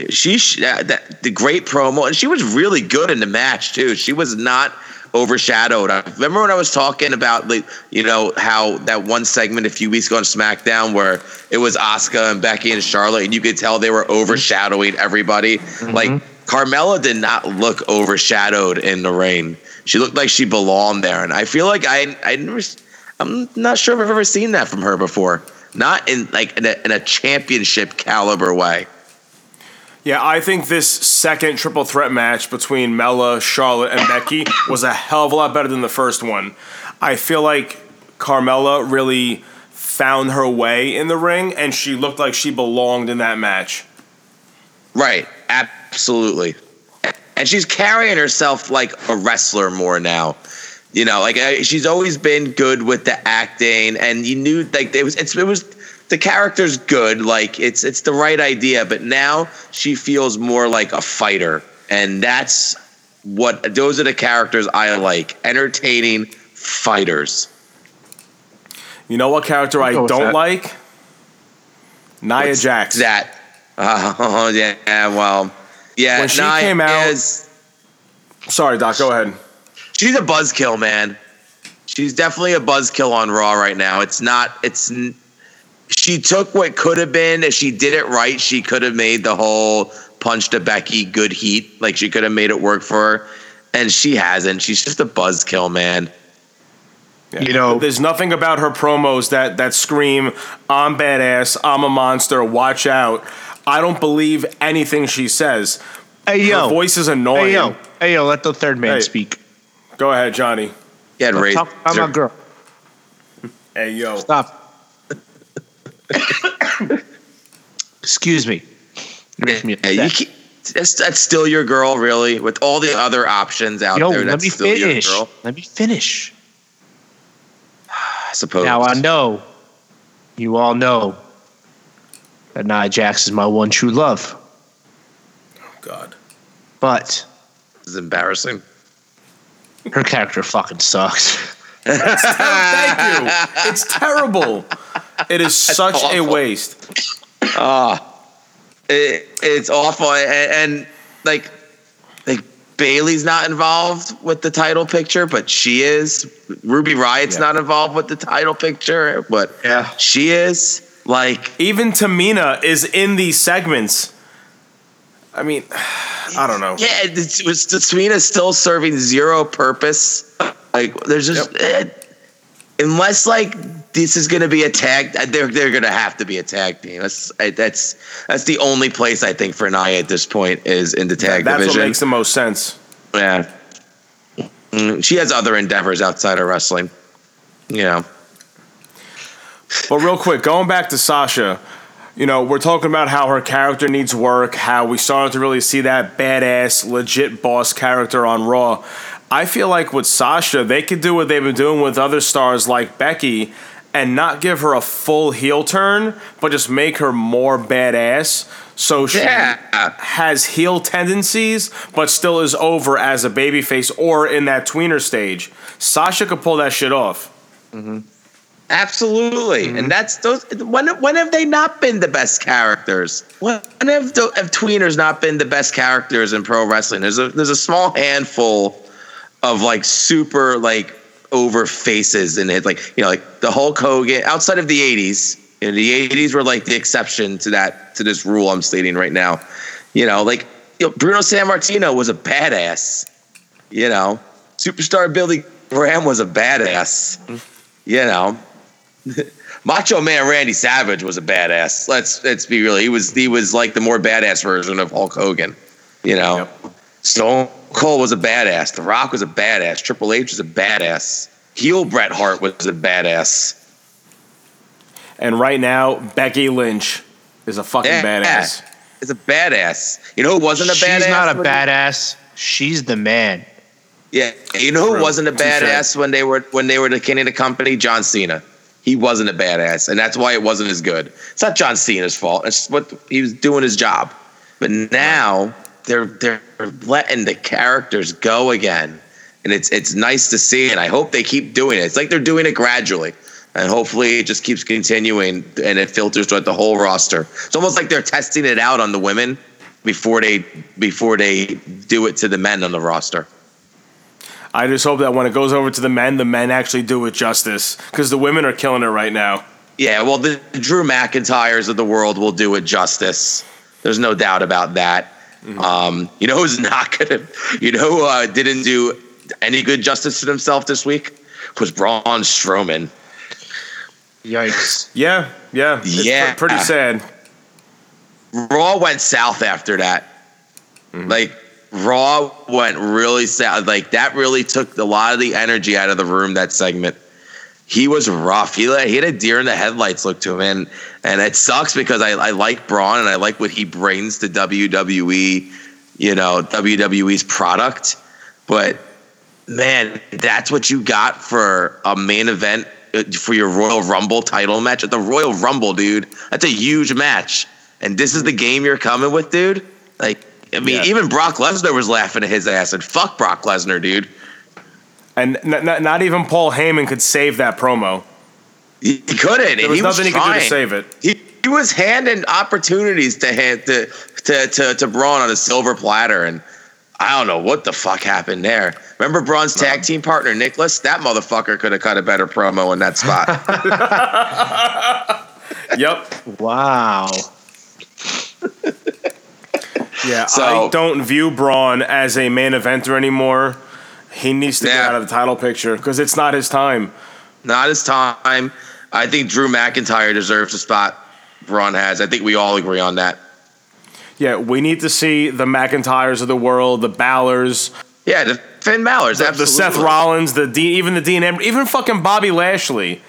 she sh- uh, that, the great promo, and she was really good in the match too. She was not overshadowed. I remember when I was talking about like you know how that one segment a few weeks ago on SmackDown where it was Asuka and Becky and Charlotte, and you could tell they were mm-hmm. overshadowing everybody. Mm-hmm. Like Carmella did not look overshadowed in the ring. She looked like she belonged there, and I feel like I I never. I'm not sure if I've ever seen that from her before. Not in like in a, in a championship caliber way. Yeah, I think this second triple threat match between Mella, Charlotte, and Becky was a hell of a lot better than the first one. I feel like Carmella really found her way in the ring, and she looked like she belonged in that match. Right. Absolutely. And she's carrying herself like a wrestler more now. You know, like uh, she's always been good with the acting, and you knew like it was it's, it was the character's good, like it's it's the right idea, but now she feels more like a fighter, and that's what those are the characters I like, entertaining fighters. You know what character I don't that. like? Nia What's Jax. That. Oh yeah, well, yeah. When she Nia came out- is- Sorry, Doc. Go ahead. She's a buzzkill, man. She's definitely a buzzkill on Raw right now. It's not. It's. She took what could have been. If she did it right, she could have made the whole punch to Becky good heat. Like she could have made it work for her, and she hasn't. She's just a buzzkill, man. Yeah. You know- there's nothing about her promos that that scream, "I'm badass, I'm a monster, watch out." I don't believe anything she says. Hey Her yo, voice is annoying. hey yo, hey yo, let the third man Hey. speak. Go ahead, Johnny. Yeah, Don't Razor. talk about my girl. Hey yo. Stop. Excuse me. You're me Yeah, you that's, that's still your girl, really. With all the other options out Yo, there, let that's me still finish. your girl. Let me finish. I suppose. Now I know, you all know, that Nia Jax is my one true love. Oh, God. But This is embarrassing. Her character fucking sucks. Thank you. It's terrible. It is such a awful. waste. Ah, it, it's awful, and, and like, like Bayley's not involved with the title picture, but she is. Ruby Riot's Yeah. not involved with the title picture, but Yeah. she is. Like, Even Tamina is in these segments. I mean, I don't know. yeah, it's, it's, Tamina's still serving zero purpose. Like, there's just. eh, unless like this is going to be a tag, they're they're going to have to be a tag team. That's I- that's that's the only place I think for Nia at this point is in the tag That's division. what makes the most sense. Yeah. Mm, She has other endeavors outside of wrestling. You know. But real quick, going back to Sasha, you know, we're talking about how her character needs work, how we started to really see that badass, legit boss character on Raw. I feel like with Sasha, they could do what they've been doing with other stars like Becky and not give her a full heel turn, but just make her more badass. So she Yeah. has heel tendencies, but still is over as a babyface or in that tweener stage. Sasha could pull that shit off. Mm-hmm. Absolutely, Mm-hmm. and that's those. When when have they not been the best characters? When have the, have tweeners not been the best characters in pro wrestling? There's a there's a small handful of like super like over faces in it, like you know, like the Hulk Hogan. Outside of the '80s, you know, the '80s were like the exception to that to this rule I'm stating right now. You know, like you know, Bruno Sammartino was a badass. You know, superstar Billy Graham was a badass. You know, Macho Man Randy Savage was a badass. Let's let's be real. He was he was like the more badass version of Hulk Hogan. You know, Stone Cold was a badass. The Rock was a badass. Triple H was a badass. Heel Bret Hart was a badass. And right now, Becky Lynch is a fucking Yeah. badass. It's a badass. You know who wasn't a She's badass? She's not a when- badass. She's the man. Yeah, you know who True. wasn't a badass when they were when they were the king of the company? John Cena. He wasn't a badass, and that's why it wasn't as good. It's not John Cena's fault. It's what he was doing his job. But now they're they're letting the characters go again, and it's it's nice to see. And I hope they keep doing it. It's like they're doing it gradually, and hopefully it just keeps continuing, and it filters throughout the whole roster. It's almost like they're testing it out on the women before they before they do it to the men on the roster. I just hope that when it goes over to the men, the men actually do it justice because the women are killing it right now. Yeah, well, the Drew McIntyres of the world will do it justice. There's no doubt about that. Um, you know who's not gonna? You know who uh, didn't do any good justice to himself this week was Braun Strowman. Yikes. Yeah, yeah, it's Yeah. pre- pretty sad. Raw went south after that. Like Raw went really sad. Like that really took a lot of the energy out of the room. That segment. He was rough. He he had a deer in the headlights look to him, and and it sucks because I, I like Braun and I like what he brings to WWE, you know WWE's product, but man, that's what you got for a main event uh, for your Royal Rumble title match at the Royal Rumble, dude. That's a huge match, and this is the game you're coming with, dude. Like, I mean, Yeah. even Brock Lesnar was laughing at his ass, and fuck Brock Lesnar, dude. And n- n- not even Paul Heyman could save that promo. He, he couldn't. There was he nothing was he could do to save it. He, he was handing opportunities to hand to to to, to Braun on a silver platter, and I don't know what the fuck happened there. Remember Braun's tag team partner Nicholas? That motherfucker could have cut a better promo in that spot. Yep. Wow. Yeah, So- I don't view Braun as a main eventer anymore. He needs to get out of the title picture because it's not his time. Not his time. I think Drew McIntyre deserves the spot Braun has. I think we all agree on that. Yeah, we need to see the McIntyres of the world, the Balors, Yeah, the Finn Balor's the, the. Seth Rollins, the D, even the Dean, even fucking Bobby Lashley.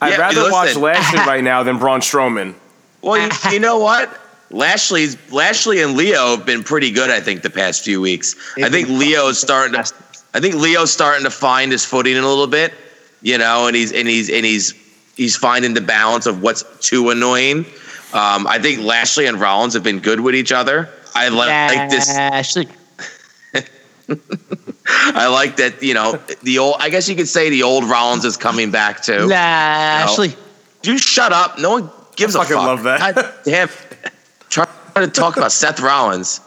I'd Yeah, rather watch. Lashley right now than Braun Strowman. Well, you, you know what? Lashley's Lashley and Leo have been pretty good. I think the past few weeks. I think Leo's starting to. I think Leo's starting to find his footing in a little bit. You know, and he's and he's and he's he's finding the balance of what's too annoying. Um, I think Lashley and Rollins have been good with each other. I li- like this. Ashley. I like that. You know, the old. I guess you could say the old Rollins is coming back too. Lashley. You shut up. No one gives I a fucking fuck. love that. God damn. Trying to talk about Seth Rollins.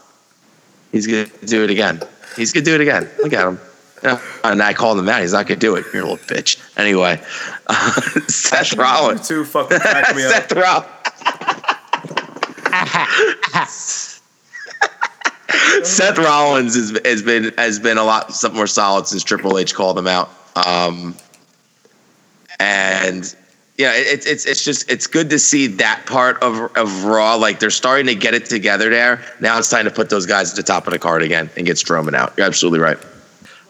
He's gonna do it again. He's gonna do it again. Look at him. And I called him out. He's not gonna do it. You're a little bitch. Anyway, uh, Seth Rollins. Two fucking crack me up. Seth Rollins. Seth Rollins has, has been has been a lot some more solid since Triple H called him out. Um, and yeah, it's it's it's just it's good to see that part of of Raw. Like they're starting to get it together there. Now it's time to put those guys at the top of the card again and get Strowman out. You're absolutely right.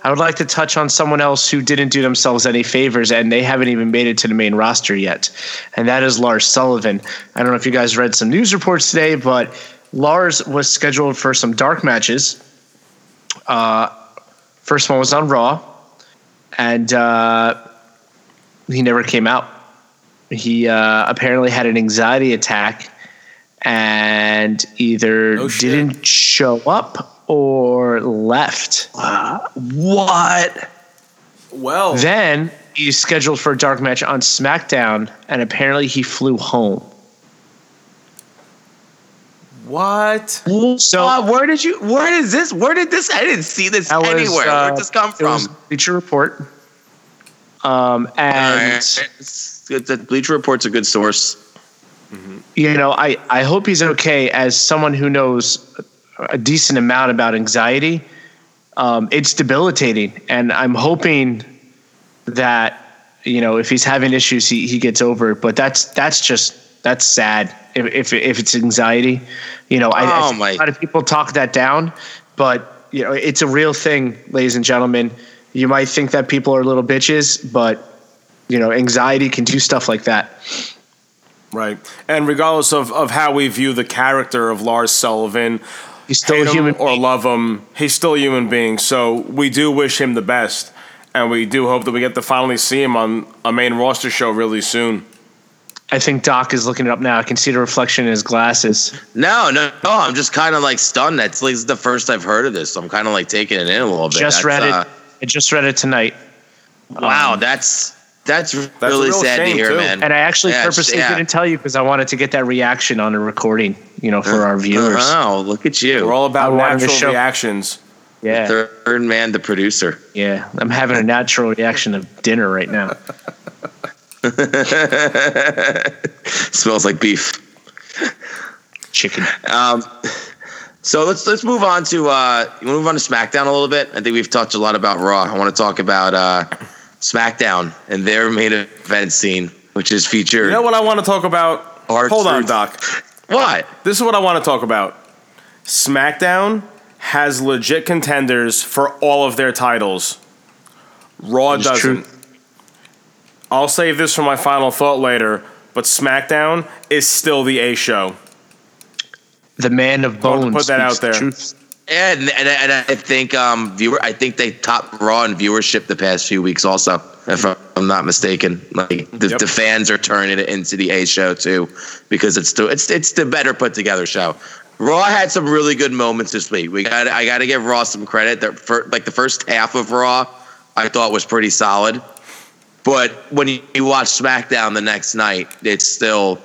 I would like to touch on someone else who didn't do themselves any favors and they haven't even made it to the main roster yet. And that is Lars Sullivan. I don't know if you guys read some news reports today, but Lars was scheduled for some dark matches. Uh, first one was on Raw, and uh, he never came out. He uh, apparently had an anxiety attack and either Oh, didn't show up or left. What? Well, Then he's scheduled for a dark match on SmackDown, and apparently he flew home. what? So Uh, where did you? Where is this? Where did this? I didn't see this that was, anywhere. uh, Where did this come it was from? Bleacher Report. Um, and It's The Bleacher Report's a good source. you know, I I hope he's okay. As someone who knows a decent amount about anxiety, um, it's debilitating, and I'm hoping that you know if he's having issues, he he gets over it. But that's that's just that's sad. If if, if it's anxiety, you know, I, I Oh, my- a lot of people talk that down, but you know, it's a real thing, ladies and gentlemen. You might think that people are little bitches, but you know, anxiety can do stuff like that. Right. And regardless of, of how we view the character of Lars Sullivan, He's still hate a him human or love him, he's still a human being. So we do wish him the best. And we do hope that we get to finally see him on a main roster show really soon. I think Doc is looking it up now. I can see the reflection in his glasses. No, no, no. I'm just kind of like stunned. That's like the first I've heard of this. So I'm kind of like taking it in a little bit. Just That's, read it. uh, I just read it tonight. wow, Um, that's that's a really real sad to hear, too. man. And I actually Yeah, purposely yeah. didn't tell you because I wanted to get that reaction on a recording, you know, for our viewers. Oh, look at you. We're all about I natural show- reactions. Yeah, Third man, the producer. yeah. I'm having a natural reaction of dinner right now. Smells like beef. Chicken. Um, so let's let's move on to uh, you want to move on to SmackDown a little bit. I think we've talked a lot about Raw. I want to talk about uh, SmackDown and their main event scene, which is featured. You know what I want to talk about? Hard Hold on. Doc. What? This is what I want to talk about. SmackDown has legit contenders for all of their titles. Raw That is doesn't. true. I'll save this for my final thought later, but SmackDown is still the A show. The man of Wanted bones. put that out there. the truth. And, and, and I think um viewer I think they top Raw in viewership the past few weeks also, if I'm not mistaken. Like the, Yep. the fans are turning it into the A show too, because it's the it's it's the better put together show. Raw had some really good moments this week. We got I got to give Raw some credit. The fir- like the first half of Raw, I thought was pretty solid, but when you, you watch SmackDown the next night, it's still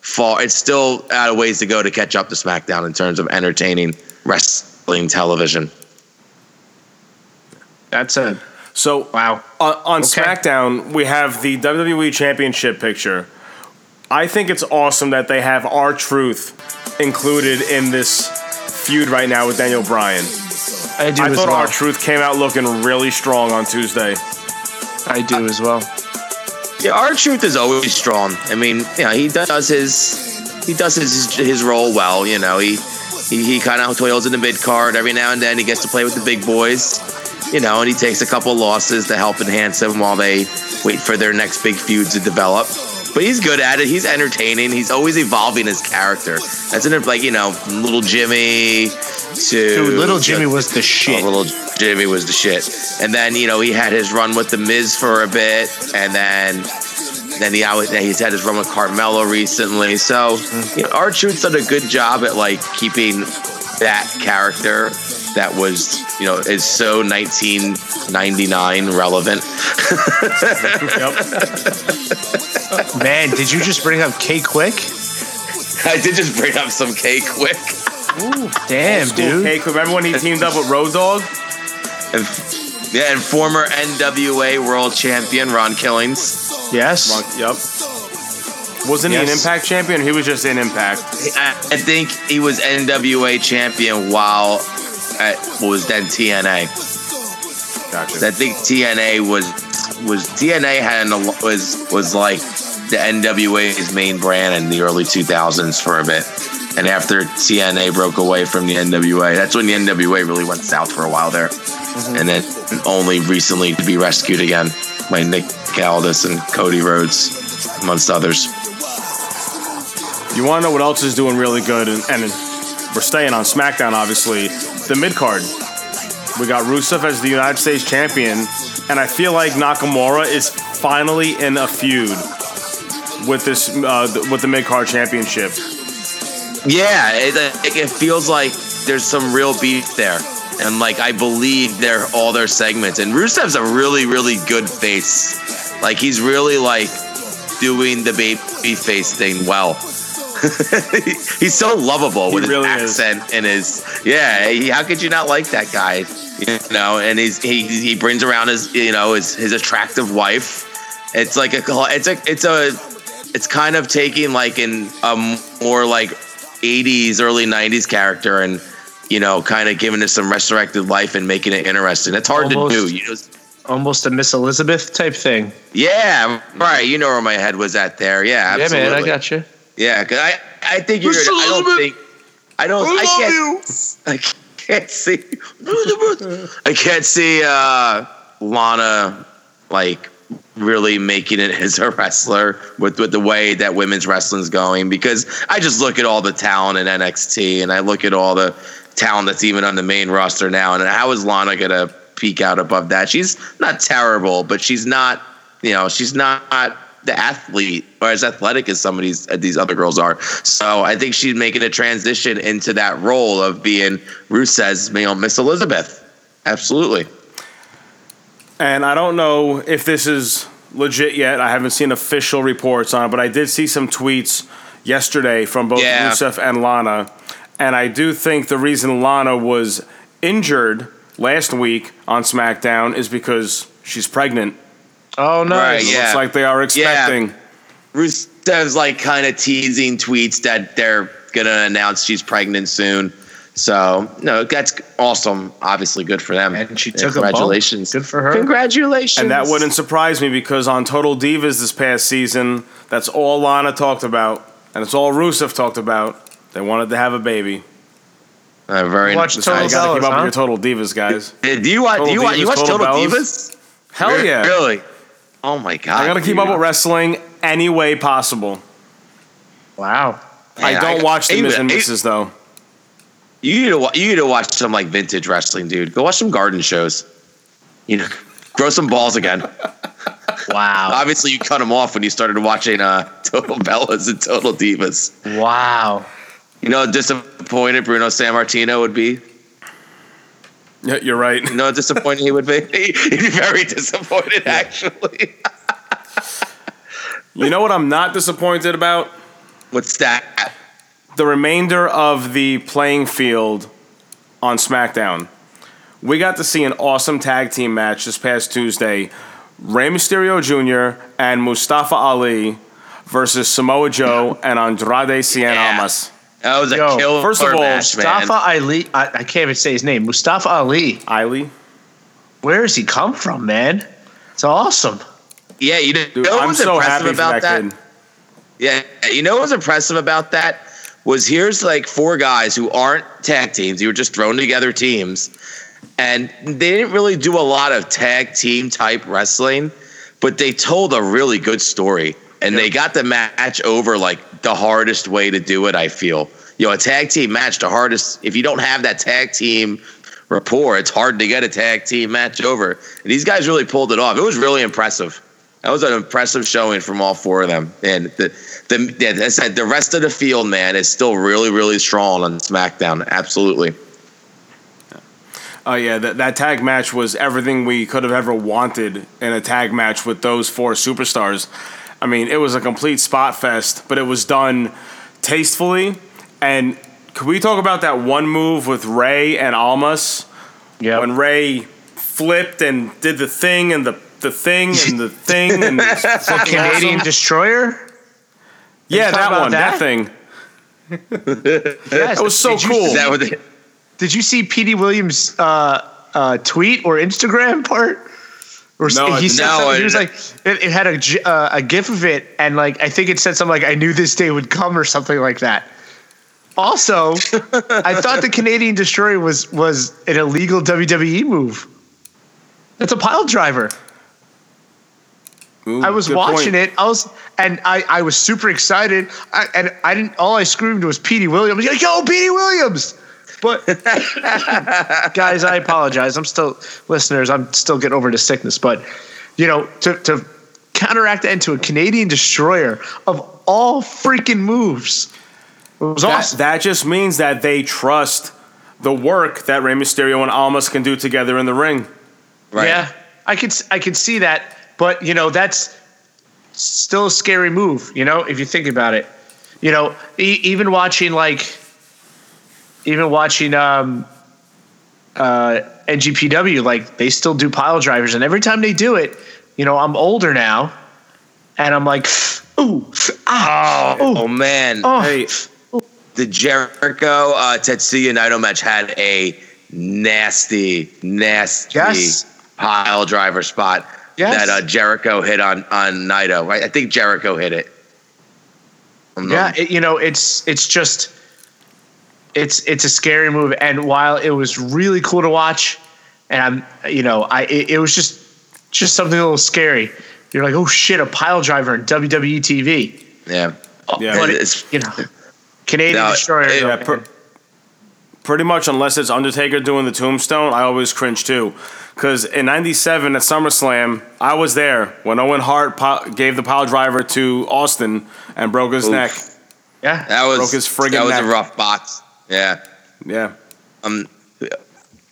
far. It's still out of ways to go to catch up to SmackDown in terms of entertaining wrestling television. That's a So wow. on, on Okay. SmackDown, we have the WWE Championship picture. I think it's awesome that they have R-Truth included in this feud right now with Daniel Bryan. I do I as thought well. R-Truth came out looking really strong on Tuesday. I do as well. Yeah, R-Truth is always strong. I mean, you know, he does his he does his his role well. You know, he he, he kind of toils in the mid card every now and then. He gets to play with the big boys. You know, and he takes a couple losses to help enhance him while they wait for their next big feud to develop. But he's good at it. He's entertaining. He's always evolving his character. That's in it, like you know, little Jimmy to Dude, little Jimmy was the shit. Oh, little Jimmy was the shit. And then you know he had his run with the Miz for a bit, and then then he always, he's had his run with Carmella recently. So you know, R-Truth's done a good job at like keeping that character that was you know is so 1999 relevant. Man, did you just bring up K Quick? I did just bring up some K-Kwik. Ooh, Damn, School dude. Cake, remember when he teamed up with Road Dogg? And, yeah, and former NWA World Champion Ron Killings. Yes. Yep. Wasn't he an Impact champion? He was just in Impact. I, I think he was NWA champion while at what was then TNA. Gotcha. I think TNA was was TNA had an, was was like the NWA's main brand in the early 2000s for a bit. And after TNA broke away from the NWA, that's when the NWA really went south for a while there. And then only recently to be rescued again by Nick Aldis and Cody Rhodes, amongst others. You want to know what else is doing really good? And, and we're staying on SmackDown, obviously. The mid card. We got Rusev as the United States champion, and I feel like Nakamura is finally in a feud with this uh, with the mid card championship. Yeah, it, it feels like there's some real beef there. And like I believe they're all their segments. And Rusev's a really, really good face. Like he's really like doing the baby face thing well. he's so lovable with really his is. accent and his yeah. He, how could you not like that guy? You know, and he's he he brings around his you know his his attractive wife. It's like a it's a it's a it's kind of taking like in a more like 80s early 90s character and you know kind of giving it some resurrected life and making it interesting it's hard Almost. to do you know Almost a Miss Elizabeth type thing. yeah right you know where my head was at there yeah absolutely. Yeah, man, I got you. yeah 'cause i i think you're gonna, i don't think i don't i, can't i can't see i can't see uh lana like really making it as a wrestler with, with the way that women's wrestling's going because I just look at all the talent in NXT and I look at all the talent that's even on the main roster now and how is Lana gonna peak out above that? She's not terrible, but she's not you know, she's not the athlete or as athletic as some of these uh, these other girls are. So I think she's making a transition into that role of being Rusev's, know, Miss Elizabeth. Absolutely. And I don't know if this is legit yet. I haven't seen official reports on it, but I did see some tweets yesterday from both Yeah. Rusev and Lana. And I do think the reason Lana was injured last week on SmackDown is because she's pregnant. Oh, nice. Right, It yeah. looks like they are expecting. Rusev's like kind of teasing tweets that they're gonna announce she's pregnant soon. So no, that's awesome. Obviously, good for them. And she took a bump. congratulations. Good for her. Congratulations. And that wouldn't surprise me because on Total Divas this past season, that's all Lana talked about. And it's all Rusev talked about. They wanted to have a baby. Uh, very Watch You Total gotta keep Bellas, up huh? with your Total Divas, guys. Hey, Do you watch? Do Total you watch? You Divas, watch Total Total Divas? Hell yeah. Really? Oh my god! I gotta keep dude. up with wrestling any way possible. Wow. I don't I- watch the even- Miz and even- Mrs. though. You need to wa- you need to watch some like vintage wrestling, dude. Go watch some garden shows. You know, grow some balls again. Wow. Obviously, you cut them off when you started watching uh, Total Bellas and Total Divas. Wow. You know how disappointed Bruno Sammartino would be. Yeah, you're right. You know how disappointed he would be. He'd be very disappointed, actually. You know what I'm not disappointed about? What's that? The remainder of the playing field on SmackDown. We got to see an awesome tag team match this past Tuesday. Rey Mysterio Jr. and Mustafa Ali versus Samoa Joe and Andrade Cien Yeah. Almas. That was a Yo, killer first of all, match, man. Mustafa Ali. I, I can't even say his name. Mustafa Ali. Ali? Where has he come from, man? It's awesome. Yeah, you know, Dude, know what I'm was so impressive happy about that, that? Yeah, you know what was impressive about that was here's like four guys who aren't tag teams. You were just thrown together teams, and they didn't really do a lot of tag team type wrestling, but they told a really good story, and they got the match over like the hardest way to do it. I feel you know a tag team match the hardest if you don't have that tag team rapport, it's hard to get a tag team match over. And these guys really pulled it off. It was really impressive. That was an impressive showing from all four of them. And the the yeah, as I said, the rest of the field, man, is still really, really strong on SmackDown. Absolutely. Oh yeah, that, that tag match was everything we could have ever wanted in a tag match with those four superstars. I mean, it was a complete spot fest, but it was done tastefully. And could we talk about that one move with Rey and Almas Yeah. when Rey flipped and did the thing and the the thing and the thing and the Canadian awesome. Destroyer. Yeah, that one, that, that? thing. Yes. That was so Did cool. Is that what they, Did you see Petey Williams' uh, uh, tweet or Instagram part? Or No, I he said no, something, I he was like, it, it had a, gi- uh, a gif of it, and like I think it said something like, "I knew this day would come" or something like that. Also, I thought the Canadian Destroyer was was an illegal WWE move. It's a pile driver. Ooh, I was watching point. it. I was, and I, I was super excited. I, and I didn't. All I screamed was Petey Williams. Like, Yo, Petey Williams! But guys, I apologize. I'm still listeners. I'm still getting over the sickness. But you know, to to counteract that into a Canadian destroyer of all freaking moves, it was That, awesome. that just means that they trust the work that Rey Mysterio and Almas can do together in the ring. right? Yeah, I could I could see that, but you know that's still a scary move. You know, if you think about it, you know, e- even watching like, even watching um, uh, NJPW, like they still do pile drivers, and every time they do it, you know, I'm older now, and I'm like, ooh, ah, Oh, ooh, man. oh, Hey, The Jericho uh, Tetsuya Naito match had a nasty, nasty Yes. pile driver spot Yes. that uh, Jericho hit on on Naito. Right? I think Jericho hit it. I'm Yeah, it, you know, it's it's just it's it's a scary move, and while it was really cool to watch, and I'm you know I it, it was just just something a little scary. You're like, oh shit, a pile driver in WWE TV. yeah. Yeah. but It's- you know, Canadian No, Destroyer. it- yeah, per- pretty much unless it's Undertaker doing the tombstone, I always cringe too. Because in '97 at SummerSlam, I was there when Owen Hart po- gave the pile driver to Austin and broke his Oof. neck. yeah, That was Broke his friggin' that was neck. a rough box. Yeah. Yeah, Um,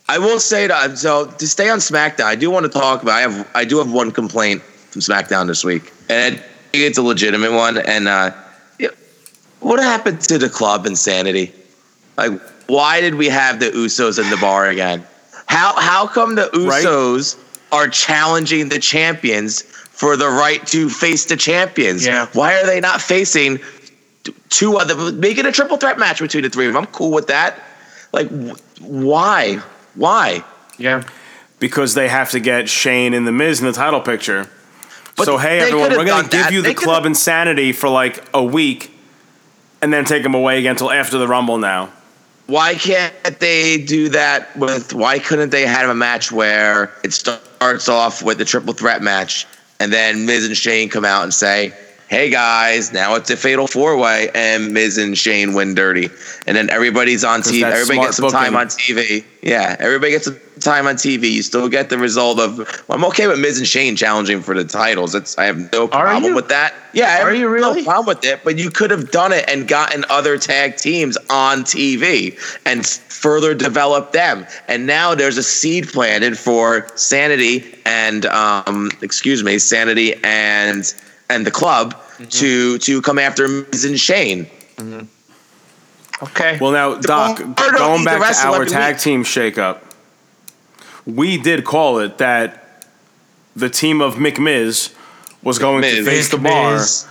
I will say that so to stay on SmackDown, I do want to talk about. I have I do have one complaint from SmackDown this week, and it's a legitimate one. And uh, what happened to the club insanity? Like, why did we have the Usos in the bar again? How how come the Usos are challenging the champions for the right to face the champions? Yeah. Why are they not facing two other? Make it a triple threat match between the three of them. I'm cool with that. Like, why? Why? yeah. because they have to get Shane and the Miz in the title picture. But so hey everyone, we're gonna give that. you the They could've- club insanity for like a week, and then take them away again until after the Rumble now. Why can't they do that with? Why couldn't they have a match where it starts off with the triple threat match, and then Miz and Shane come out and say, "Hey guys, now it's a fatal four way," and Miz and Shane win dirty, and then everybody's on TV. Everybody gets some time on TV. Yeah, everybody gets some time on TV. You still get the result of. Well, I'm okay with Miz and Shane challenging for the titles. It's I have no problem with that. Yeah, I Are have you no problem with it, but you could have done it and gotten other tag teams on TV and further developed them. And now there's a seed planted for Sanity and um, excuse me, Sanity and and the club Mm-hmm. to to come after Miz and Shane. Okay. Well, now, Doc, Well, going Arnold needs to back to our tag week. team shakeup, we did call it that the team of McMiz was going to Miz. face the bar Miz.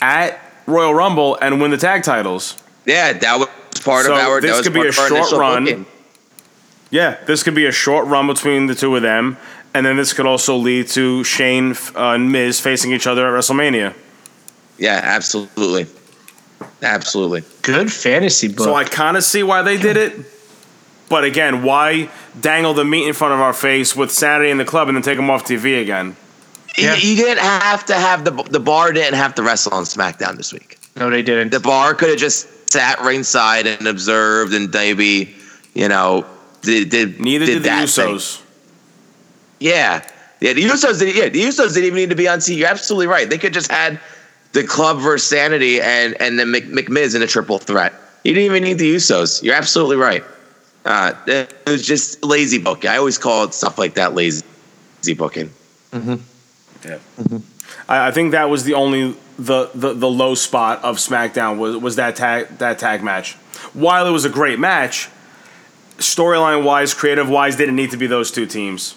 at Royal Rumble and win the tag titles. Yeah, that was part So of our. this could be a short run. booking. Yeah, this could be a short run between the two of them, and then this could also lead to Shane uh, and Miz facing each other at WrestleMania. Yeah, absolutely, absolutely. Good fantasy book. So I kind of see why they did it. But again, why dangle the meat in front of our face with Saturday in the club and then take them off TV again? Yeah. You, you didn't have to have the the bar didn't have to wrestle on SmackDown this week. no, they didn't. The bar could have just sat ringside and observed, and maybe you know did, did Neither did, did, the that thing. Usos. Yeah, yeah. The Usos did. Yeah, the Usos didn't even need to be on TV. You're absolutely right. They could just had the club versus Sanity and and then Mc, McMiz in a triple threat. You didn't even need the Usos. You're absolutely right. Uh, it was just lazy booking. I always call it stuff like that lazy, lazy booking. I, I think that was the only the, the, the low spot of SmackDown was was that tag that tag match. While it was a great match, storyline wise, creative wise, didn't need to be those two teams.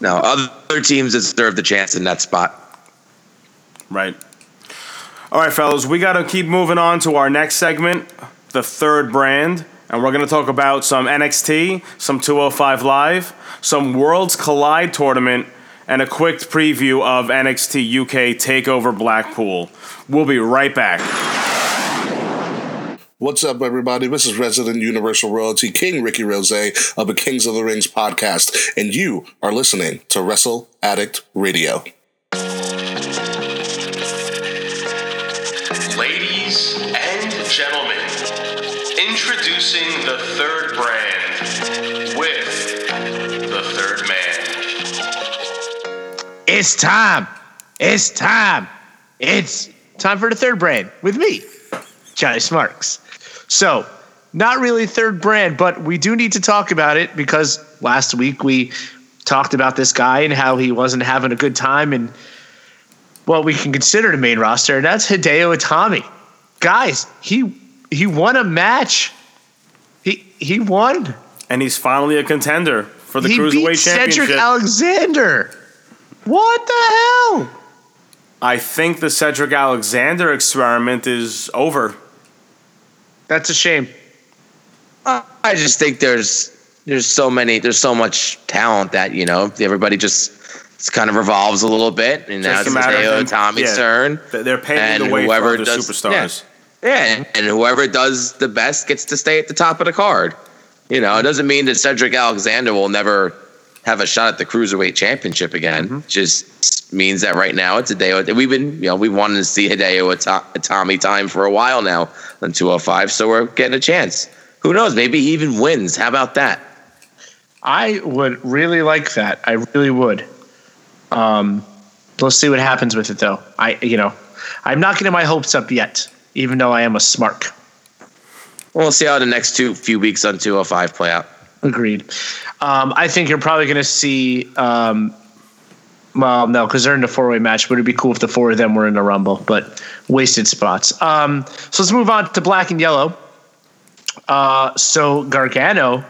No, other teams deserve the chance in that spot. Right. All right, fellas, we got to keep moving on to our next segment, the third brand, and we're going to talk about some NXT, some 205 Live, some Worlds Collide tournament, and a quick preview of NXT UK Takeover Blackpool. We'll be right back. What's up, everybody? This is resident Universal Royalty King Ricky Rose of the Kings of the Rings podcast, and you are listening to Wrestle Addict Radio. Ladies and gentlemen, introducing the third brand with the third man. It's time. It's time. It's time for the third brand with me, Johnny Smarks. So, not really third brand, but we do need to talk about it because last week we talked about this guy and how he wasn't having a good time and what we can consider the main roster, and that's Hideo Itami. Guys, he he won a match. He he won. And he's finally a contender for the he Cruiserweight beat Championship. Cedric Alexander. What the hell? I think the Cedric Alexander experiment is over. That's a shame. I just think there's there's so many there's so much talent that you know everybody just it's kind of revolves a little bit, and now Just it's a matter of them- Tommy's yeah. turn. They're paving And the way for whoever other does- superstars. Yeah, and whoever does the best gets to stay at the top of the card. You know, it doesn't mean that Cedric Alexander will never have a shot at the cruiserweight championship again. Mm-hmm. Just means that right now it's Hideo. We've been, you know, we wanted to see Hideo Ita- Tommy time for a while now on 205, so we're getting a chance. Who knows? Maybe he even wins. How about that? I would really like that. I really would. Um, let's see what happens with it, though. I, you know, I'm not getting my hopes up yet, even though I am a smart. We'll see how the next two few weeks on 205 play out. Agreed. Um, I think you're probably going to see. Um, well, no, because they're in the four way match. But it'd be cool if the four of them were in a rumble. But wasted spots. Um, so let's move on to black and yellow. Uh, so Gargano,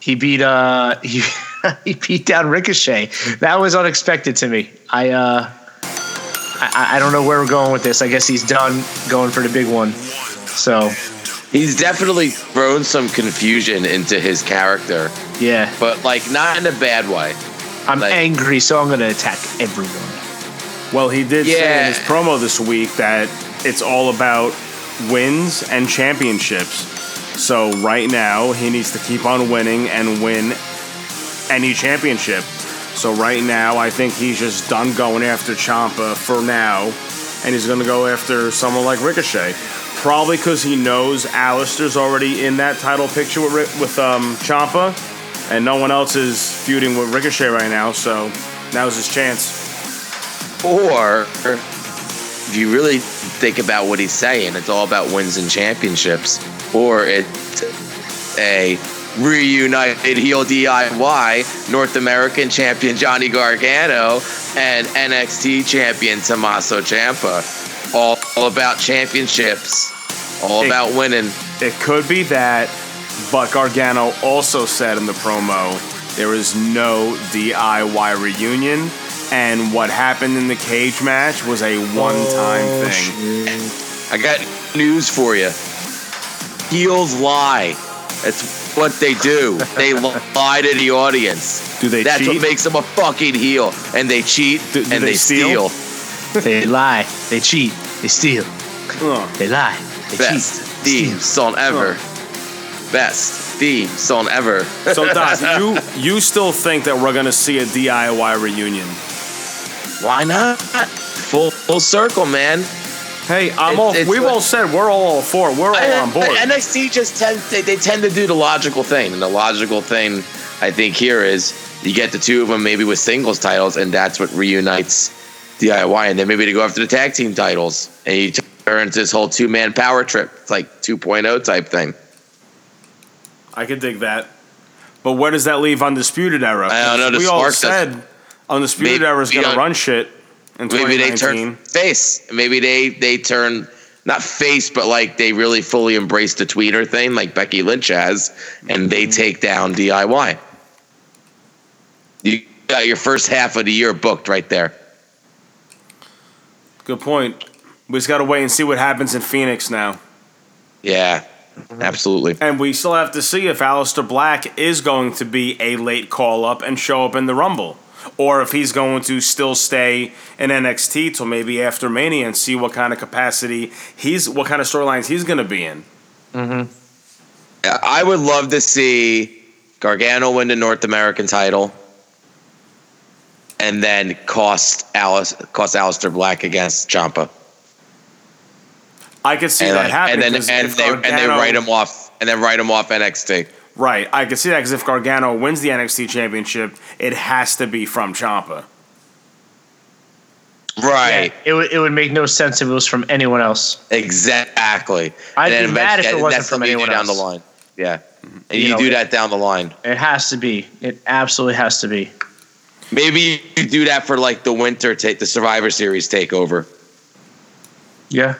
he beat uh, he he beat down Ricochet. That was unexpected to me. I uh, I, I don't know where we're going with this. I guess he's done going for the big one. So He's definitely thrown some confusion into his character, yeah, but like not in a bad way. I'm Like- angry, so I'm going to attack everyone. Well, he did say in his promo this week that it's all about wins and championships. So right now he needs to keep on winning and win any championship. So right now I think he's just done going after Ciampa for now, and he's going to go after someone like Ricochet. Probably because he knows Aleister's already in that title picture with with um, Ciampa, and no one else is feuding with Ricochet right now. So now's his chance. Or if you really think about what he's saying, it's all about wins and championships. Or it's a reunited heel DIY North American champion Johnny Gargano and NXT champion Tommaso Ciampa. All, all about championships. All It- about winning. It could be that, but Gargano also said in the promo there is no DIY reunion, and what happened in the cage match was a one-time Oh, thing. I got news for you. Heels lie. That's what they do. They lie to the audience. Do they That's cheat? what makes them a fucking heel. And they cheat Do- do and they they, steal? steal. They lie. They cheat. They steal. Ugh. They lie. They Best cheat. theme song ever. Best theme song ever. So Doc, you you still think that we're gonna see a DIY reunion? Why not? Full full circle, man. Hey, I'm It- all. We've what- all said we're all for. We're all on board. NXT just tend they, they tend to do the logical thing, and the logical thing I think here is you get the two of them maybe with singles titles, and that's what reunites DIY, and then maybe they go after the tag team titles, and he turn into this whole two man power trip, it's like 2.0 type thing. I could dig that. But where does that leave Undisputed Era? I don't know, We all Spark does- said Undisputed Era is gonna run shit in Maybe they 2019. turn face. Maybe they they turn not face, but like they really fully embrace the tweener thing, like Becky Lynch has, and they mm-hmm. take down DIY. You got your first half of the year booked right there. Good point. We just got to wait and see what happens in Phoenix now. Yeah, absolutely. And we still have to see if Aleister Black is going to be a late call up and show up in the Rumble. Or if he's going to still stay in NXT till maybe after Mania and see what kind of capacity he's, what kind of storylines he's going to be in. Mm-hmm. I would love to see Gargano win the North American title, and then cost Alice cost Aleister Black against Ciampa. I could see and, that uh, then- happening. and then and if they, and they write him off and then write him off NXT. Right, I could see that because if Gargano wins the NXT championship, it has to be from Ciampa. Right. It would it would make no sense if it was from anyone else. Exactly. I'd And be then mad if it wasn't that's from lead you anyone down else. the line. Yeah. And You you, know, do that down the line. It has to be. It absolutely has to be. Maybe you do that for like the winter take the Survivor Series takeover. Yeah,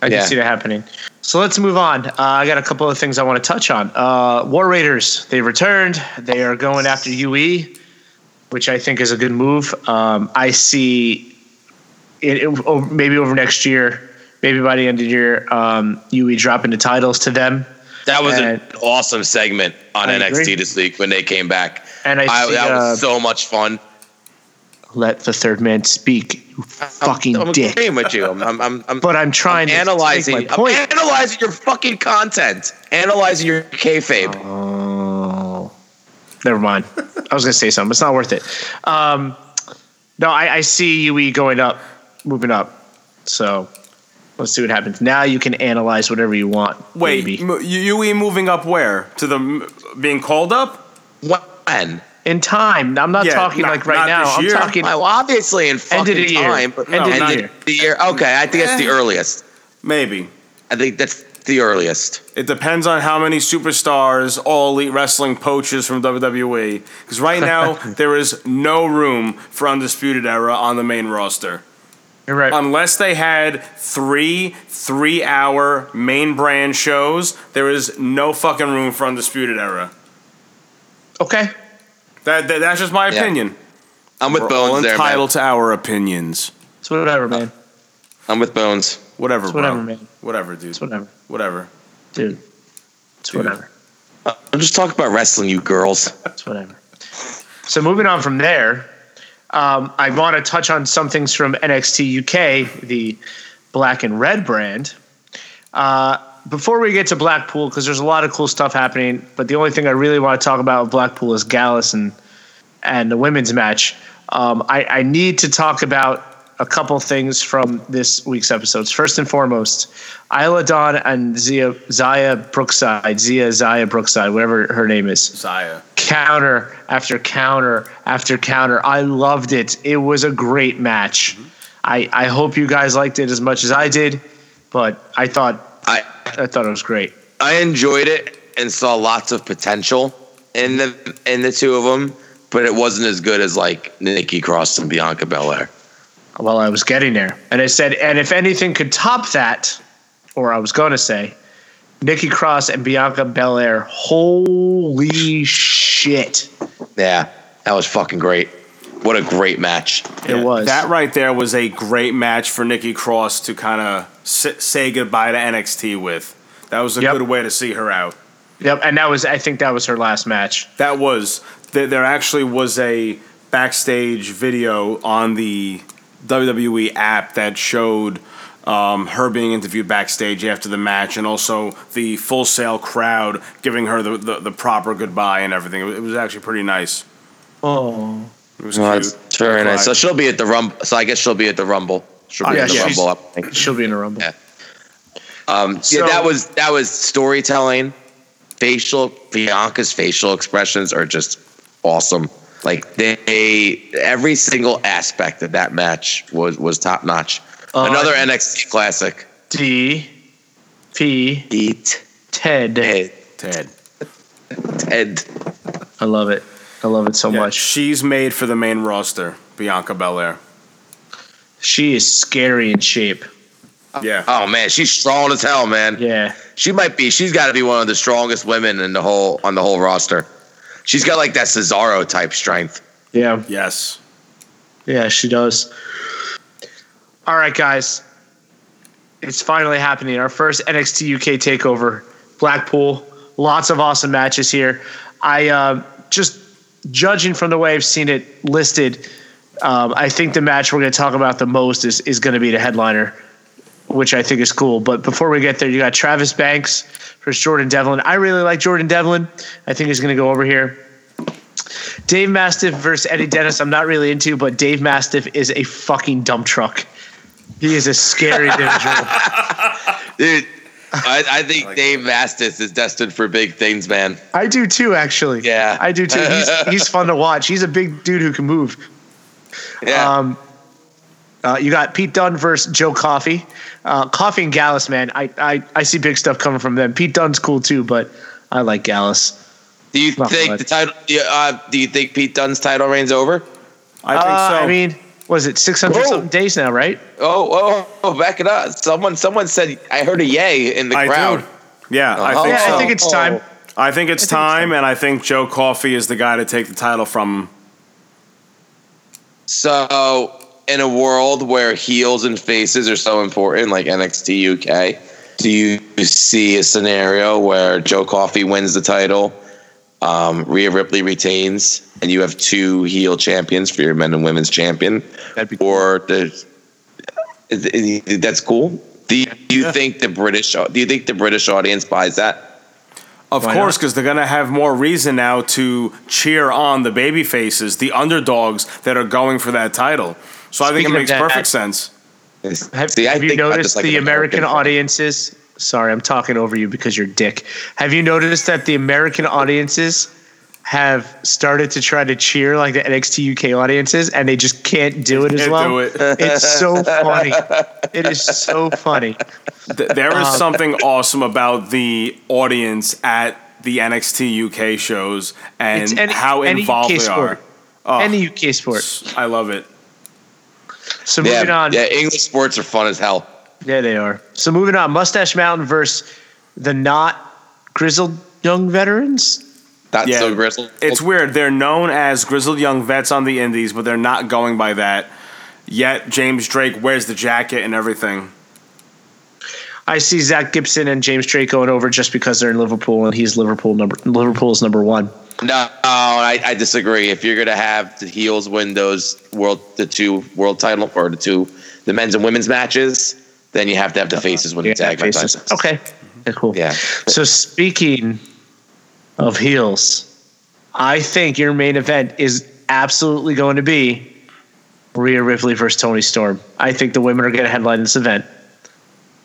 I Yeah. can see that happening. So let's move on. Uh, I got a couple of things I want to touch on. Uh, War Raiders, they returned. They are going after UE, which I think is a good move. Um, I see it, it oh, maybe over next year, maybe by the end of the year, um, UE dropping the titles to them. That was And- an awesome segment on I NXT agree. this week when they came back. And I see, that uh, was so much fun. Let the third man speak, you fucking dick. I'm dick. agreeing with you. I'm, I'm, I'm, I'm But I'm trying to analyzing. make my point. I'm analyzing your fucking content. Analyzing your kayfabe. Oh, never mind. I was going to say something. It's not worth it. Um, no, I, I see UE going up, moving up. So let's see what happens. Now you can analyze whatever you want. Wait, baby. m- UE moving up where? To the m- being called up? When? In time. I'm not Yeah, talking not- like right now. I'm year. talking. Well, obviously in fucking End of the year. time. But End of the end year. the year. Okay, I think that's the eh. earliest. Maybe. I think that's the earliest. It depends on how many superstars all elite wrestling poaches from WWE. Because right now, there is no room for Undisputed Era on the main roster. You're right. Unless they had three three hour main brand shows, there is no fucking room for Undisputed Era. okay. That, that That's just my Yeah. opinion. I'm with We're all Bones there, man. entitled to our opinions. It's whatever, man. I'm with Bones. Whatever, It's bro. man. Whatever, dude. It's whatever, Whatever. dude. It's Dude. whatever. I'm just talking about wrestling, you girls. It's whatever. So moving on from there, um, I want to touch on some things from NXT UK, the black and red brand. Uh, before we get to Blackpool, because there's a lot of cool stuff happening, but the only thing I really want to talk about with Blackpool is Gallus and and the women's match. Um, I, I need to talk about a couple things from this week's episodes. First and foremost, Isla Dawn and Zia Zaya Brookside, Zia Zaya Brookside, whatever her name is. Zaya. Counter after counter after counter. I loved it. It was a great match. I, I hope you guys liked it as much as I did, but I thought I I thought it was great. I enjoyed it and saw lots of potential in the in the two of them, but it wasn't as good as like Nikki Cross and Bianca Belair. Well, I was getting there, and I said, and if anything could top that, or I was going to say, Nikki Cross and Bianca Belair. Holy shit! Yeah, that was fucking great. What a great match. It was. That right there was a great match for Nikki Cross to kind of say goodbye to NXT with. That was a Yep. good way to see her out. Yep, and that was I think that was her last match. That was there, there actually was a backstage video on the WWE app that showed um, her being interviewed backstage after the match, and also the full sale crowd giving her the, the, the proper goodbye and everything. It was, it was actually pretty nice. Oh, It was Well, cute. that's very nice. So she'll be at the Rumble. So I guess she'll be at the Rumble. She'll be yeah, at the Rumble. I think. she'll be in a rumble. Yeah. Um, So- yeah, that was that was storytelling. Facial Bianca's facial expressions are just awesome. Like they, every single aspect of that match was was top notch. Uh, Another NXT classic. D P Eat Ted. Ted. Ted. Ted. I love it. I love it so Yeah, much. she's made for the main roster, Bianca Belair. She is scary in shape. Yeah. Oh man, she's strong as hell, man. Yeah. She might be. She's got to be one of the strongest women in the whole on the whole roster. She's got like that Cesaro type strength. Yeah. Yes. Yeah, she does. All right, guys. It's finally happening. Our first NXT UK takeover, Blackpool. Lots of awesome matches here. I uh, just judging from the way I've seen it listed, um, I think the match we're going to talk about the most is is going to be the headliner, which I think is cool. But before we get there, you got Travis Banks versus Jordan Devlin. I really like Jordan Devlin. I think he's going to go over here. Dave Mastiff versus Eddie Dennis. I'm not really into, but Dave Mastiff is a fucking dump truck. He is a scary individual. Dude, I, I think Dave Mastiff is destined for big things, man. I do too, actually. Yeah. I do too. He's he's fun to watch. He's a big dude who can move. Yeah. Um, uh, you got Pete Dunne versus Joe Coffey. Uh, Coffey and Gallus, man. I, I I see big stuff coming from them. Pete Dunne's cool too, but I like Gallus. do you not think much. the title? do you, Uh, do you think Pete Dunne's title reign's over? I think Uh, so. I mean, was it 600 Whoa. something days now, right? Oh, oh, oh, back it up! Someone, someone said I heard a yay in the I crowd. do. Yeah, I Oh. think yeah, so. I think it's time. I think it's time, and I think Joe Coffey is the guy to take the title from him. So, in a world where heels and faces are so important, like NXT UK, do you see a scenario where Joe Coffey wins the title, um, Rhea Ripley retains, and you have two heel champions for your men and women's champion? That'd be cool. Or there's, is- is- that's cool. Do you, do you think the British? Do you think the British audience buys that? Of Why course, because they're going to have more reason now to cheer on the baby faces, the underdogs that are going for that title. So I think it makes that- perfect sense. Have, See, have you noticed like the an American, American fan. audiences? Sorry, I'm talking over you because you're dick. Have you noticed that the American audiences have started to try to cheer like the NXT UK audiences, and they just can't do it as Can't well? do it. It's so funny. It is so funny. Th- There is Um, something awesome about the audience at the NXT UK shows and It's any- how any involved UK they sport. are. Oh, Any UK sport. I love it. So moving Yeah, on. yeah. English sports are fun as hell. Yeah, they are. So moving on, Mustache Mountain versus the not grizzled young veterans. That's Yeah, so grizzled. It's oh. weird. They're known as grizzled young vets on the indies, but they're not going by that. Yet James Drake wears the jacket and everything. I see Zach Gibson and James Drake going over just because they're in Liverpool and he's Liverpool number Liverpool's number one. No, I, I disagree. If you're gonna have the heels win those world, the two world title or the two, the men's and women's matches, then you have to have the uh, faces with the tag. faces. matches. Okay. Yeah, cool. Yeah. So speaking of heels, I think your main event is absolutely going to be Rhea Ripley versus Toni Storm. I think the women are going to headline this event.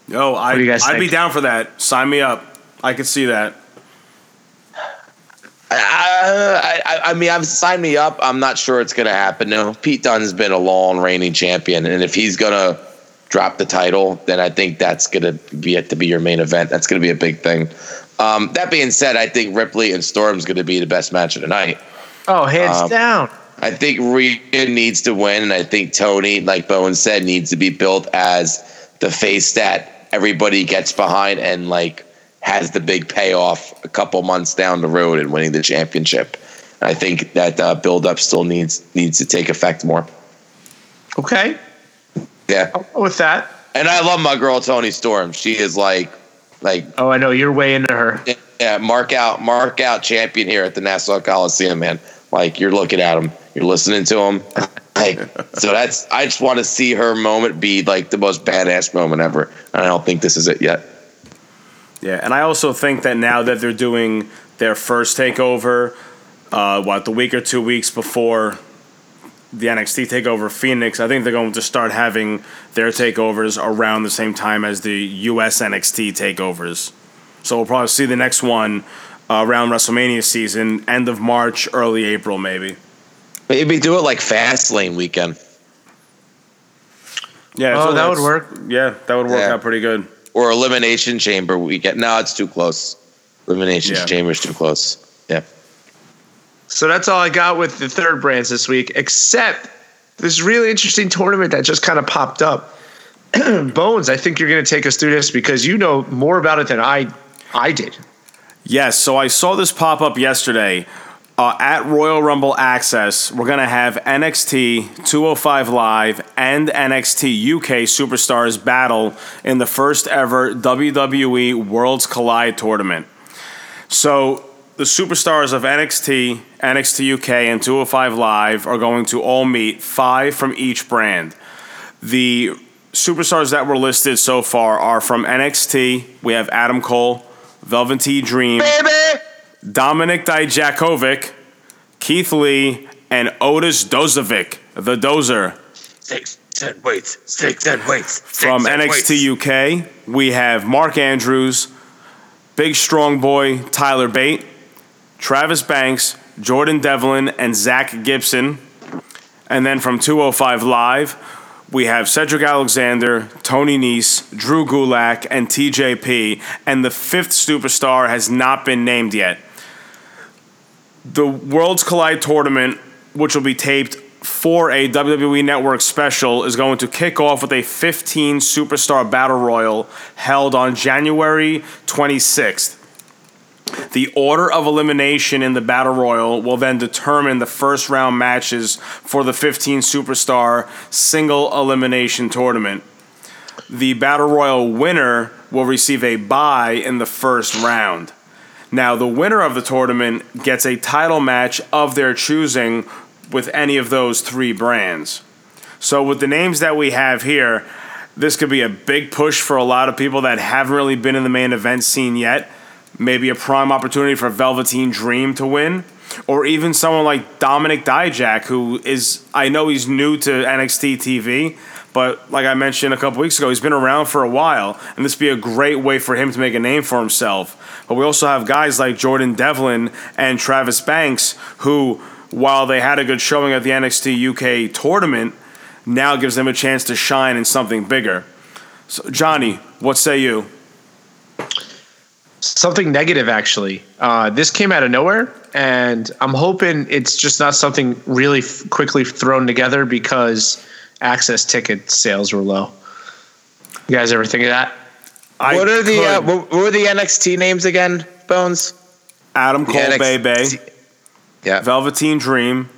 Yo, I, do you guys I'd be down for that. Sign me up. I could see that. I, I, I mean, I've signed me up. I'm not sure it's going to happen. No, Pete Dunne's been a long reigning champion, and if he's going to drop the title, then I think that's going to be it to be your main event. That's going to be a big thing. Um, that being said, I think Ripley and Storm's going to be the best match of the night. Oh, hands Um, down. I think Rhea needs to win, and I think Toni, like Bowen said, needs to be built as the face that everybody gets behind and like has the big payoff a couple months down the road and winning the championship. I think that uh, build up still needs needs to take effect more. Okay. Yeah, I'll with that. and I love my girl Toni Storm. She is like like Oh, I know you're way into her. yeah, mark out mark out champion here at the Nassau Coliseum, man. Like you're looking at him, you're listening to him. Like so that's I just want to see her moment be like the most badass moment ever. And I don't think this is it yet. Yeah, and I also think that now that they're doing their first takeover, uh, what the week or two weeks before the NXT takeover Phoenix, I think they're going to start having their takeovers around the same time as the US NXT takeovers. So we'll probably see the next one uh, around WrestleMania season, end of March, early April, maybe. Maybe do it like Fastlane weekend. Yeah, Oh, so that would work. Yeah, that would work Yeah. out pretty good. Or elimination chamber weekend. No, it's too close. Elimination Yeah. chamber's too close. Yeah. So that's all I got with the third brands this week, except this really interesting tournament that just kind of popped up. Bones, I think you're going to take us through this because you know more about it than I I did. Yes, so I saw this pop up yesterday. Uh, at Royal Rumble Access, we're going to have NXT 205 Live and NXT UK Superstars battle in the first ever WWE Worlds Collide tournament. So the superstars of NXT, NXT UK, and 205 Live are going to all meet, five from each brand. The superstars that were listed so far are from NXT, we have Adam Cole, Velveteen Dream, Dominic Dijakovic, Keith Lee, and Otis Dozovic, the Dozer. Six, weights. Six, weights. From NXT UK, we have Mark Andrews, Big Strong Boy Tyler Bate, Travis Banks, Jordan Devlin, and Zach Gibson. And then from 205 Live, we have Cedric Alexander, Tony Nese, Drew Gulak, and TJP. And the fifth superstar has not been named yet. The Worlds Collide tournament, which will be taped for a WWE Network special, is going to kick off with a 15 superstar battle royal held on January 26th. The order of elimination in the battle royal will then determine the first round matches for the 15 superstar single elimination tournament. The battle royal winner will receive a bye in the first round. Now, the winner of the tournament gets a title match of their choosing with any of those three brands. So, with the names that we have here, this could be a big push for a lot of people that haven't really been in the main event scene yet. Maybe a prime opportunity for Velveteen Dream to win, or even someone like Dominic Dijak, who is, I know he's new to NXT TV, but like I mentioned a couple weeks ago, he's been around for a while, and this would be a great way for him to make a name for himself. But we also have guys like Jordan Devlin and Travis Banks, who, while they had a good showing at the NXT UK tournament, now gives them a chance to shine in something bigger. So, Johnny, what say you? Something negative, actually. Uh, this came out of nowhere, and I'm hoping it's just not something really f- quickly thrown together because access ticket sales were low. You guys ever think of that? I what are the uh, what, what were the NXT names again? Bones. Adam Cole, Yeah, Bay Bay, Yeah. Velveteen Dream,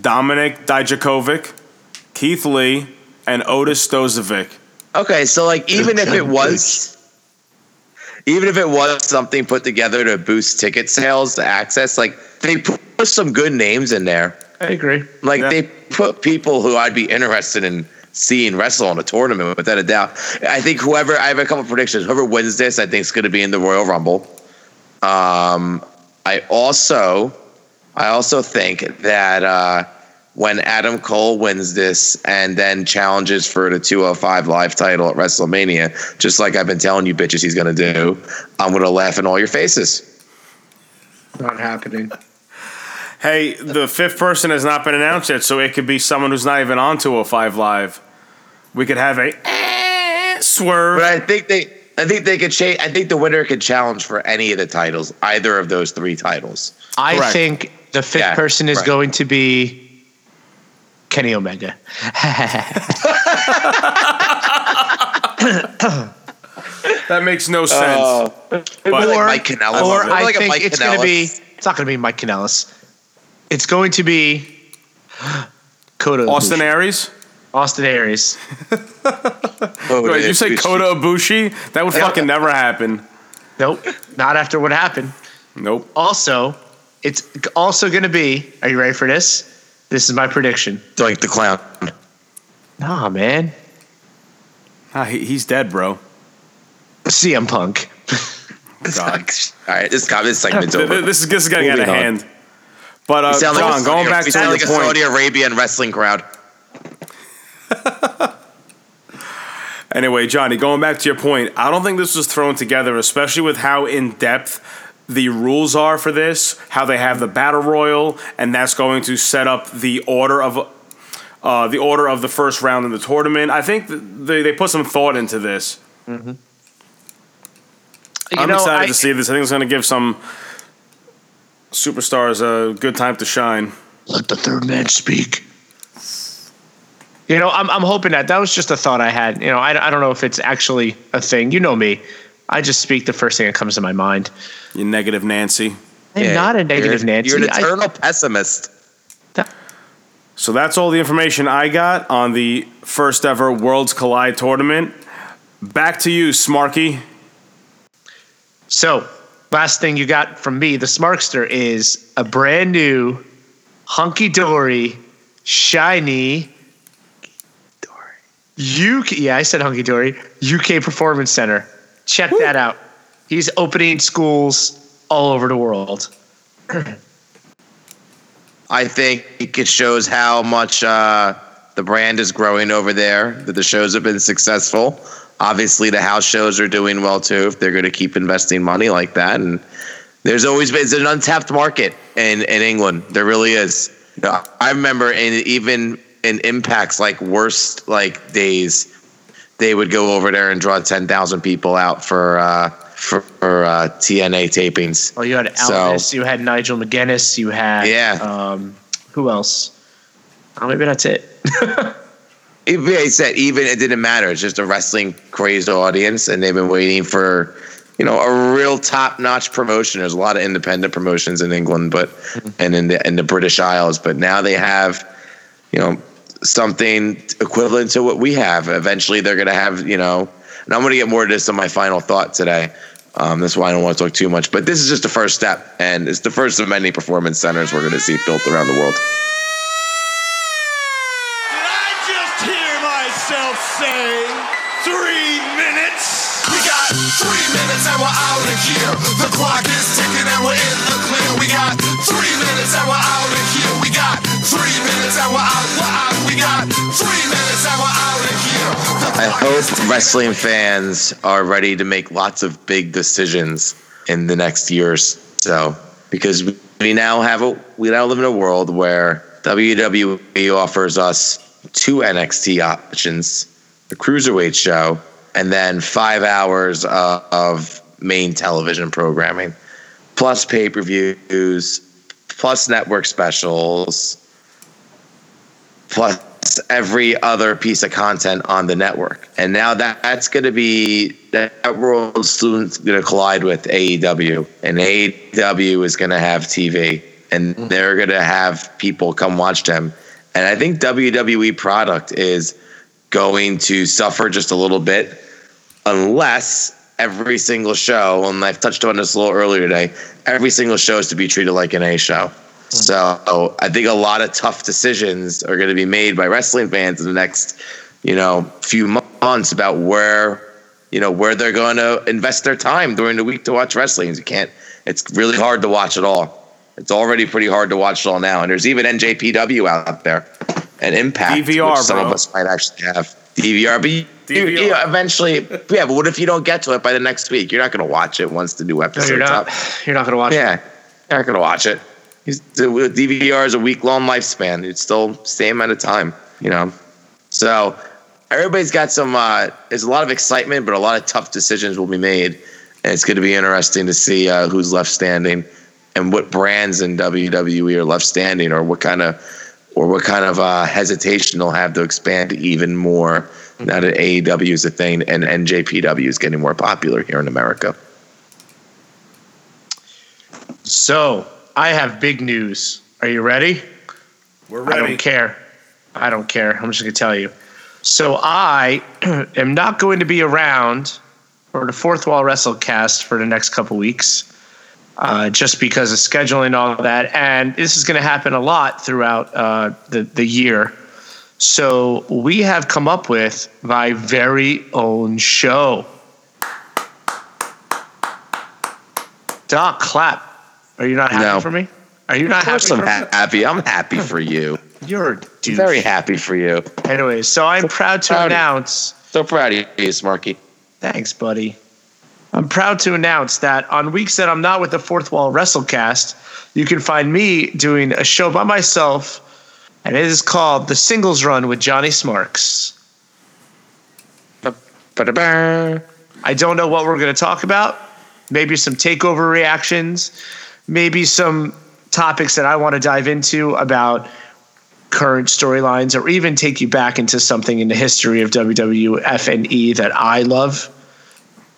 Dominic Dijakovic, Keith Lee, and Otis Dozovic. Okay, so like even if it was even if it was something put together to boost ticket sales, to access, like they put some good names in there. I agree. Like Yeah. they put people who I'd be interested in seeing wrestle on a tournament without a doubt. I think whoever I have a couple predictions. Whoever wins this, I think is going to be in the Royal Rumble. Um, I also, I also think that uh, when Adam Cole wins this and then challenges for the 205 live title at WrestleMania, just like I've been telling you bitches he's going to do, I'm going to laugh in all your faces. Not happening. Hey, the fifth person has not been announced yet, so it could be someone who's not even on 205 Live. We could have a eh, swerve. But I think they, I think they could change. I think the winner could challenge for any of the titles, either of those three titles. I Correct. think the fifth Yeah, person is right. going to be Kenny Omega. That makes no sense. Uh, but like Mike Kanellis. or Maybe I like think Mike it's going to be. It's not going to be Mike Kanellis. It's going to be Kota Austin Ibushi. Aries? Austin Aries. Wait, you it's- say it's- Kota Ibushi? That would fucking never happen. Nope, not after what happened. Nope. Also, it's also going to be. Are you ready for this? This is my prediction. Like the clown. Nah, man. Ah, he, he's dead, bro. CM Punk. God. All right, this comment this segment's Th- over. This is, this is getting out of on. hand. But uh, We sound like John, going back to sound your like a point. Saudi Arabian wrestling crowd. Anyway, Johnny, going back to your point, I don't think this was thrown together, especially with how in depth the rules are for this, how they have the battle royal, and that's going to set up the order of uh, the order of the first round in the tournament. I think they they put some thought into this. You I'm know, excited I- to see this. I think it's going to give some superstars a good time to shine. Let the third man speak. You know, I'm, I'm hoping that that was just a thought I had. You know, I, I don't know if it's actually a thing. You know me. I just speak the first thing that comes to my mind. You negative Nancy. I'm Yeah, not a negative you're, Nancy. You're an I- eternal pessimist. So that's all the information I got on the first ever Worlds Collide tournament. Back to you, Smarky. So, last thing you got from me, the Smarkster, is a brand new, hunky dory, shiny. UK, yeah, I said hunky dory. UK Performance Center. Check that out. He's opening schools all over the world. I think it shows how much uh, the brand is growing over there. That the shows have been successful. Obviously, the house shows are doing well too. If they're going to keep investing money like that, and there's always been it's an untapped market in in England. There really is. You know, I remember in even in impacts like worst like days, they would go over there and draw ten thousand people out for uh, for, for uh, TNA tapings. Well, you had So- you had Nigel McGuinness, you had Yeah. Um, who else? Oh, maybe that's it. I said even it didn't matter. It's just a wrestling crazed audience, and they've been waiting for you know a real top notch promotion. There's a lot of independent promotions in England, but and in the in the British Isles, but now they have you know something equivalent to what we have. Eventually, they're going to have you know, and I'm going to get more to this in my final thought today. Um, that's why I don't want to talk too much, but this is just the first step, and it's the first of many performance centers we're going to see built around the world. Did I just hear myself say three minutes? We got three minutes and we're out of here. The clock is ticking and we're in the clear. We got three minutes and we're out of here. We got three minutes and we're out. We're out. I hope wrestling fans are ready to make lots of big decisions in the next years. so because we now have a we now live in a world where WWE offers us two NXT options, the cruiserweight show, and then five hours uh, of main television programming, plus pay per views, plus network specials, plus every other piece of content on the network. And now that, that's going to be that world soon going to collide with AEW, and AEW is going to have TV, and they're going to have people come watch them. And I think WWE product is going to suffer just a little bit unless every single show, and I've touched on this a little earlier today, every single show is to be treated like an A show. So I think a lot of tough decisions are going to be made by wrestling fans in the next you know few months about where you know where they're going to invest their time during the week to watch wrestling. You can't. It's really hard to watch it all. It's already pretty hard to watch it all now, and there's even NJPW out there and Impact, DVR, which some bro. of us might actually have DVR. But you, DVR. you know, eventually, yeah. But what if you don't get to it by the next week? You're not going to watch it once the new No, episode's you're not. up. You're not going to watch. it. Yeah, you're not going to watch it. DVR is a week long lifespan. It's still same amount of time, you know. So everybody's got some. Uh, there's a lot of excitement, but a lot of tough decisions will be made, and it's going to be interesting to see uh, who's left standing and what brands in WWE are left standing, or what kind of or what kind of uh, hesitation they'll have to expand even more now that AEW is a thing and NJPW is getting more popular here in America. So I have big news. Are you ready? We're ready. I don't care. I don't care. I'm just going to tell you. So I am not going to be around for the fourth wall wrestlecast for the next couple weeks, uh, just because of scheduling and all of that. And this is going to happen a lot throughout uh, the the year. So we have come up with my very own show. Doc, clap. Are you not happy No. for me? Are you not Of course happy I'm for me? happy. I'm happy for you. You're. Very happy for you. Anyways, so I'm proud to proud announce. So proud of you, Smarky. Thanks, buddy. I'm proud to announce that on weeks that I'm not with the Fourth Wall Wrestlecast, you can find me doing a show by myself, and it is called The Singles Run with Johnny Smarks. Ba-da-ba. I don't know what we're going to talk about. Maybe some takeover reactions, maybe some topics that I want to dive into about current storylines, or even take you back into something in the history of WWF and E that I love.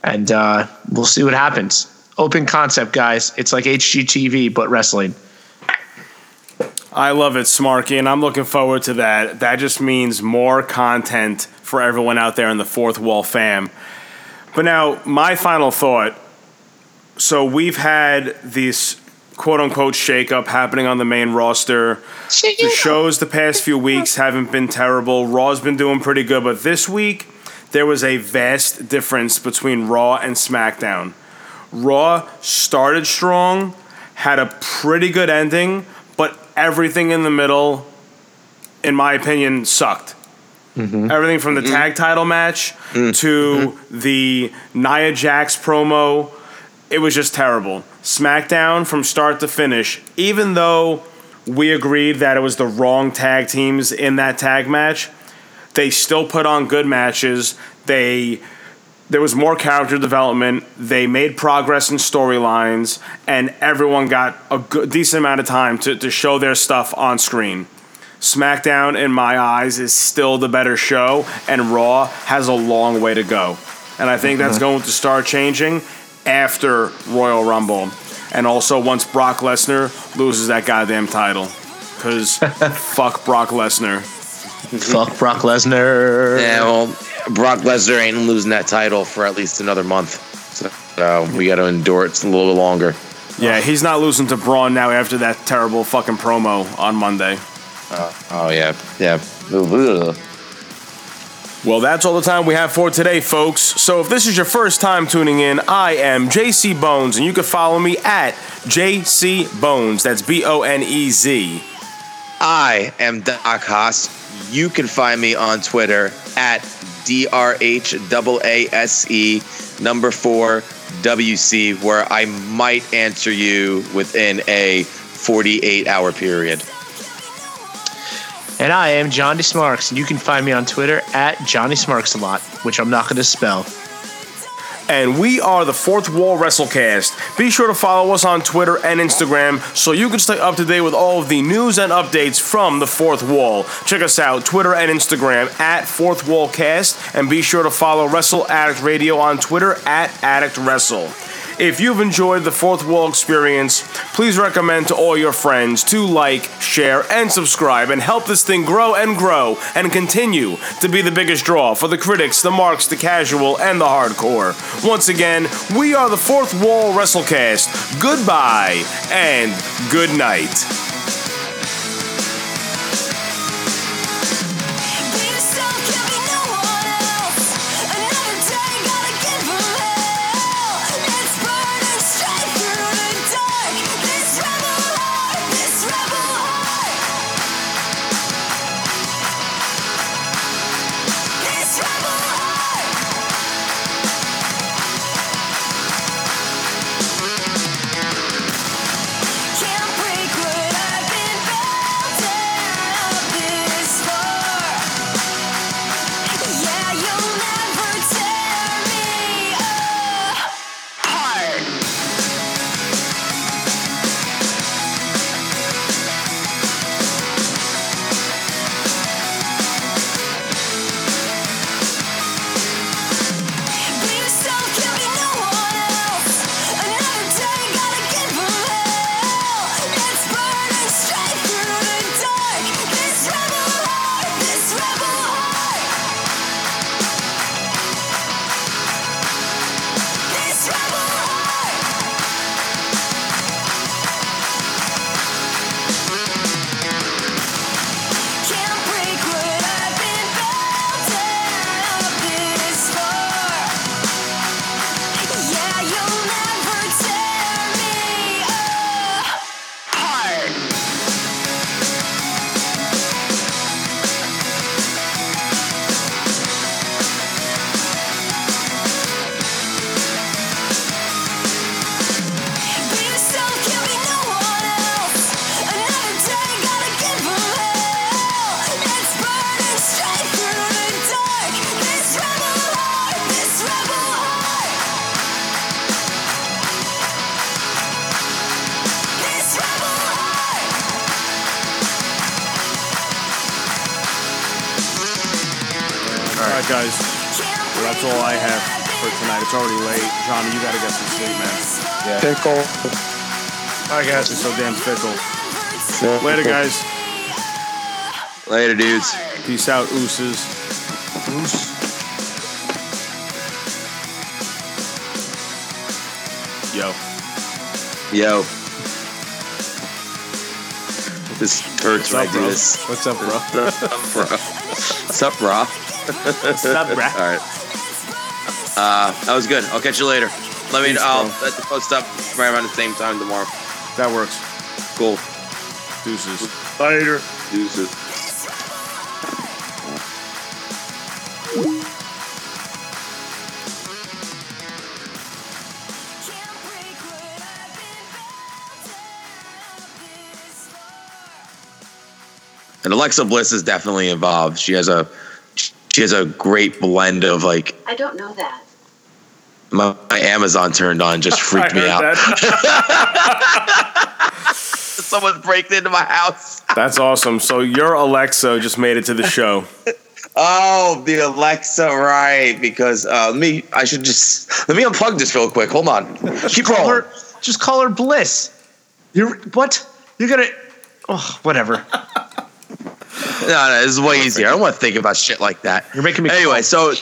And uh, we'll see what happens. Open concept, guys. It's like HGTV, but wrestling. I love it, Smarky, and I'm looking forward to that. That just means more content for everyone out there in the fourth wall fam. But now, my final thought. So we've had this quote unquote shakeup happening on the main roster. The shows the past few weeks haven't been terrible. Raw's been doing pretty good, but this week there was a vast difference between Raw and SmackDown. Raw started strong, had a pretty good ending, but everything in the middle, in my opinion, sucked. Mm-hmm. Everything from the mm-hmm. tag title match mm-hmm. to the Nia Jax promo, it was just terrible. SmackDown from start to finish, even though we agreed that it was the wrong tag teams in that tag match, they still put on good matches. They there was more character development. They made progress in storylines, and everyone got a good, decent amount of time to, to show their stuff on screen. SmackDown, in my eyes, is still the better show, and Raw has a long way to go. And I think that's mm-hmm. going to start changing after Royal Rumble. And also once Brock Lesnar loses that goddamn title. Because fuck Brock Lesnar. Fuck Brock Lesnar. Yeah, well, Brock Lesnar ain't losing that title for at least another month. So, so we got to endure it a little longer. Yeah, he's not losing to Braun now after that terrible fucking promo on Monday. Uh, oh, yeah. Yeah. Ugh. Well, that's all the time we have for today, folks. So if this is your first time tuning in, I am JC Bones, and you can follow me at JC Bones. That's B O N E Z. I am Doc Haas. You can find me on Twitter at DRHAASE E number four WC, where I might answer you within a 48 hour period. And I am Johnny Smarks, and you can find me on Twitter at Johnny Smarks a lot, which I'm not going to spell. And we are the Fourth Wall Wrestlecast. Be sure to follow us on Twitter and Instagram so you can stay up to date with all of the news and updates from the Fourth Wall. Check us out, Twitter and Instagram at Fourth Wall Cast, and be sure to follow Wrestle Addict Radio on Twitter at Addict Wrestle. If you've enjoyed the Fourth Wall experience, please recommend to all your friends to like, share, and subscribe and help this thing grow and grow and continue to be the biggest draw for the critics, the marks, the casual, and the hardcore. Once again, we are the Fourth Wall Wrestlecast. Goodbye and good night. Guys. You're so damn fickle. Later, guys. Later, dudes. Peace out, ooses. Yo. Yo. This hurts when I up, do bro? this. What's up, bro? bro? What's up, bro? What's up, bro? All right. Uh, that was good. I'll catch you later. Let me. Peace, I'll bro. let the post up right around the same time tomorrow. That works. Cool. Deuces. Later. Deuces. And Alexa Bliss is definitely involved. She has a she has a great blend of like I don't know that. My, my Amazon turned on just freaked me out. that. Someone breaking into my house. That's awesome. So your Alexa just made it to the show. Oh, the Alexa, right? Because uh, let me. I should just let me unplug this real quick. Hold on. Keep Call rolling. her. Just call her Bliss. You're what? You're gonna. Oh, whatever. No, no, this is way easier. I don't want to think about shit like that. You're making me Anyway, call. so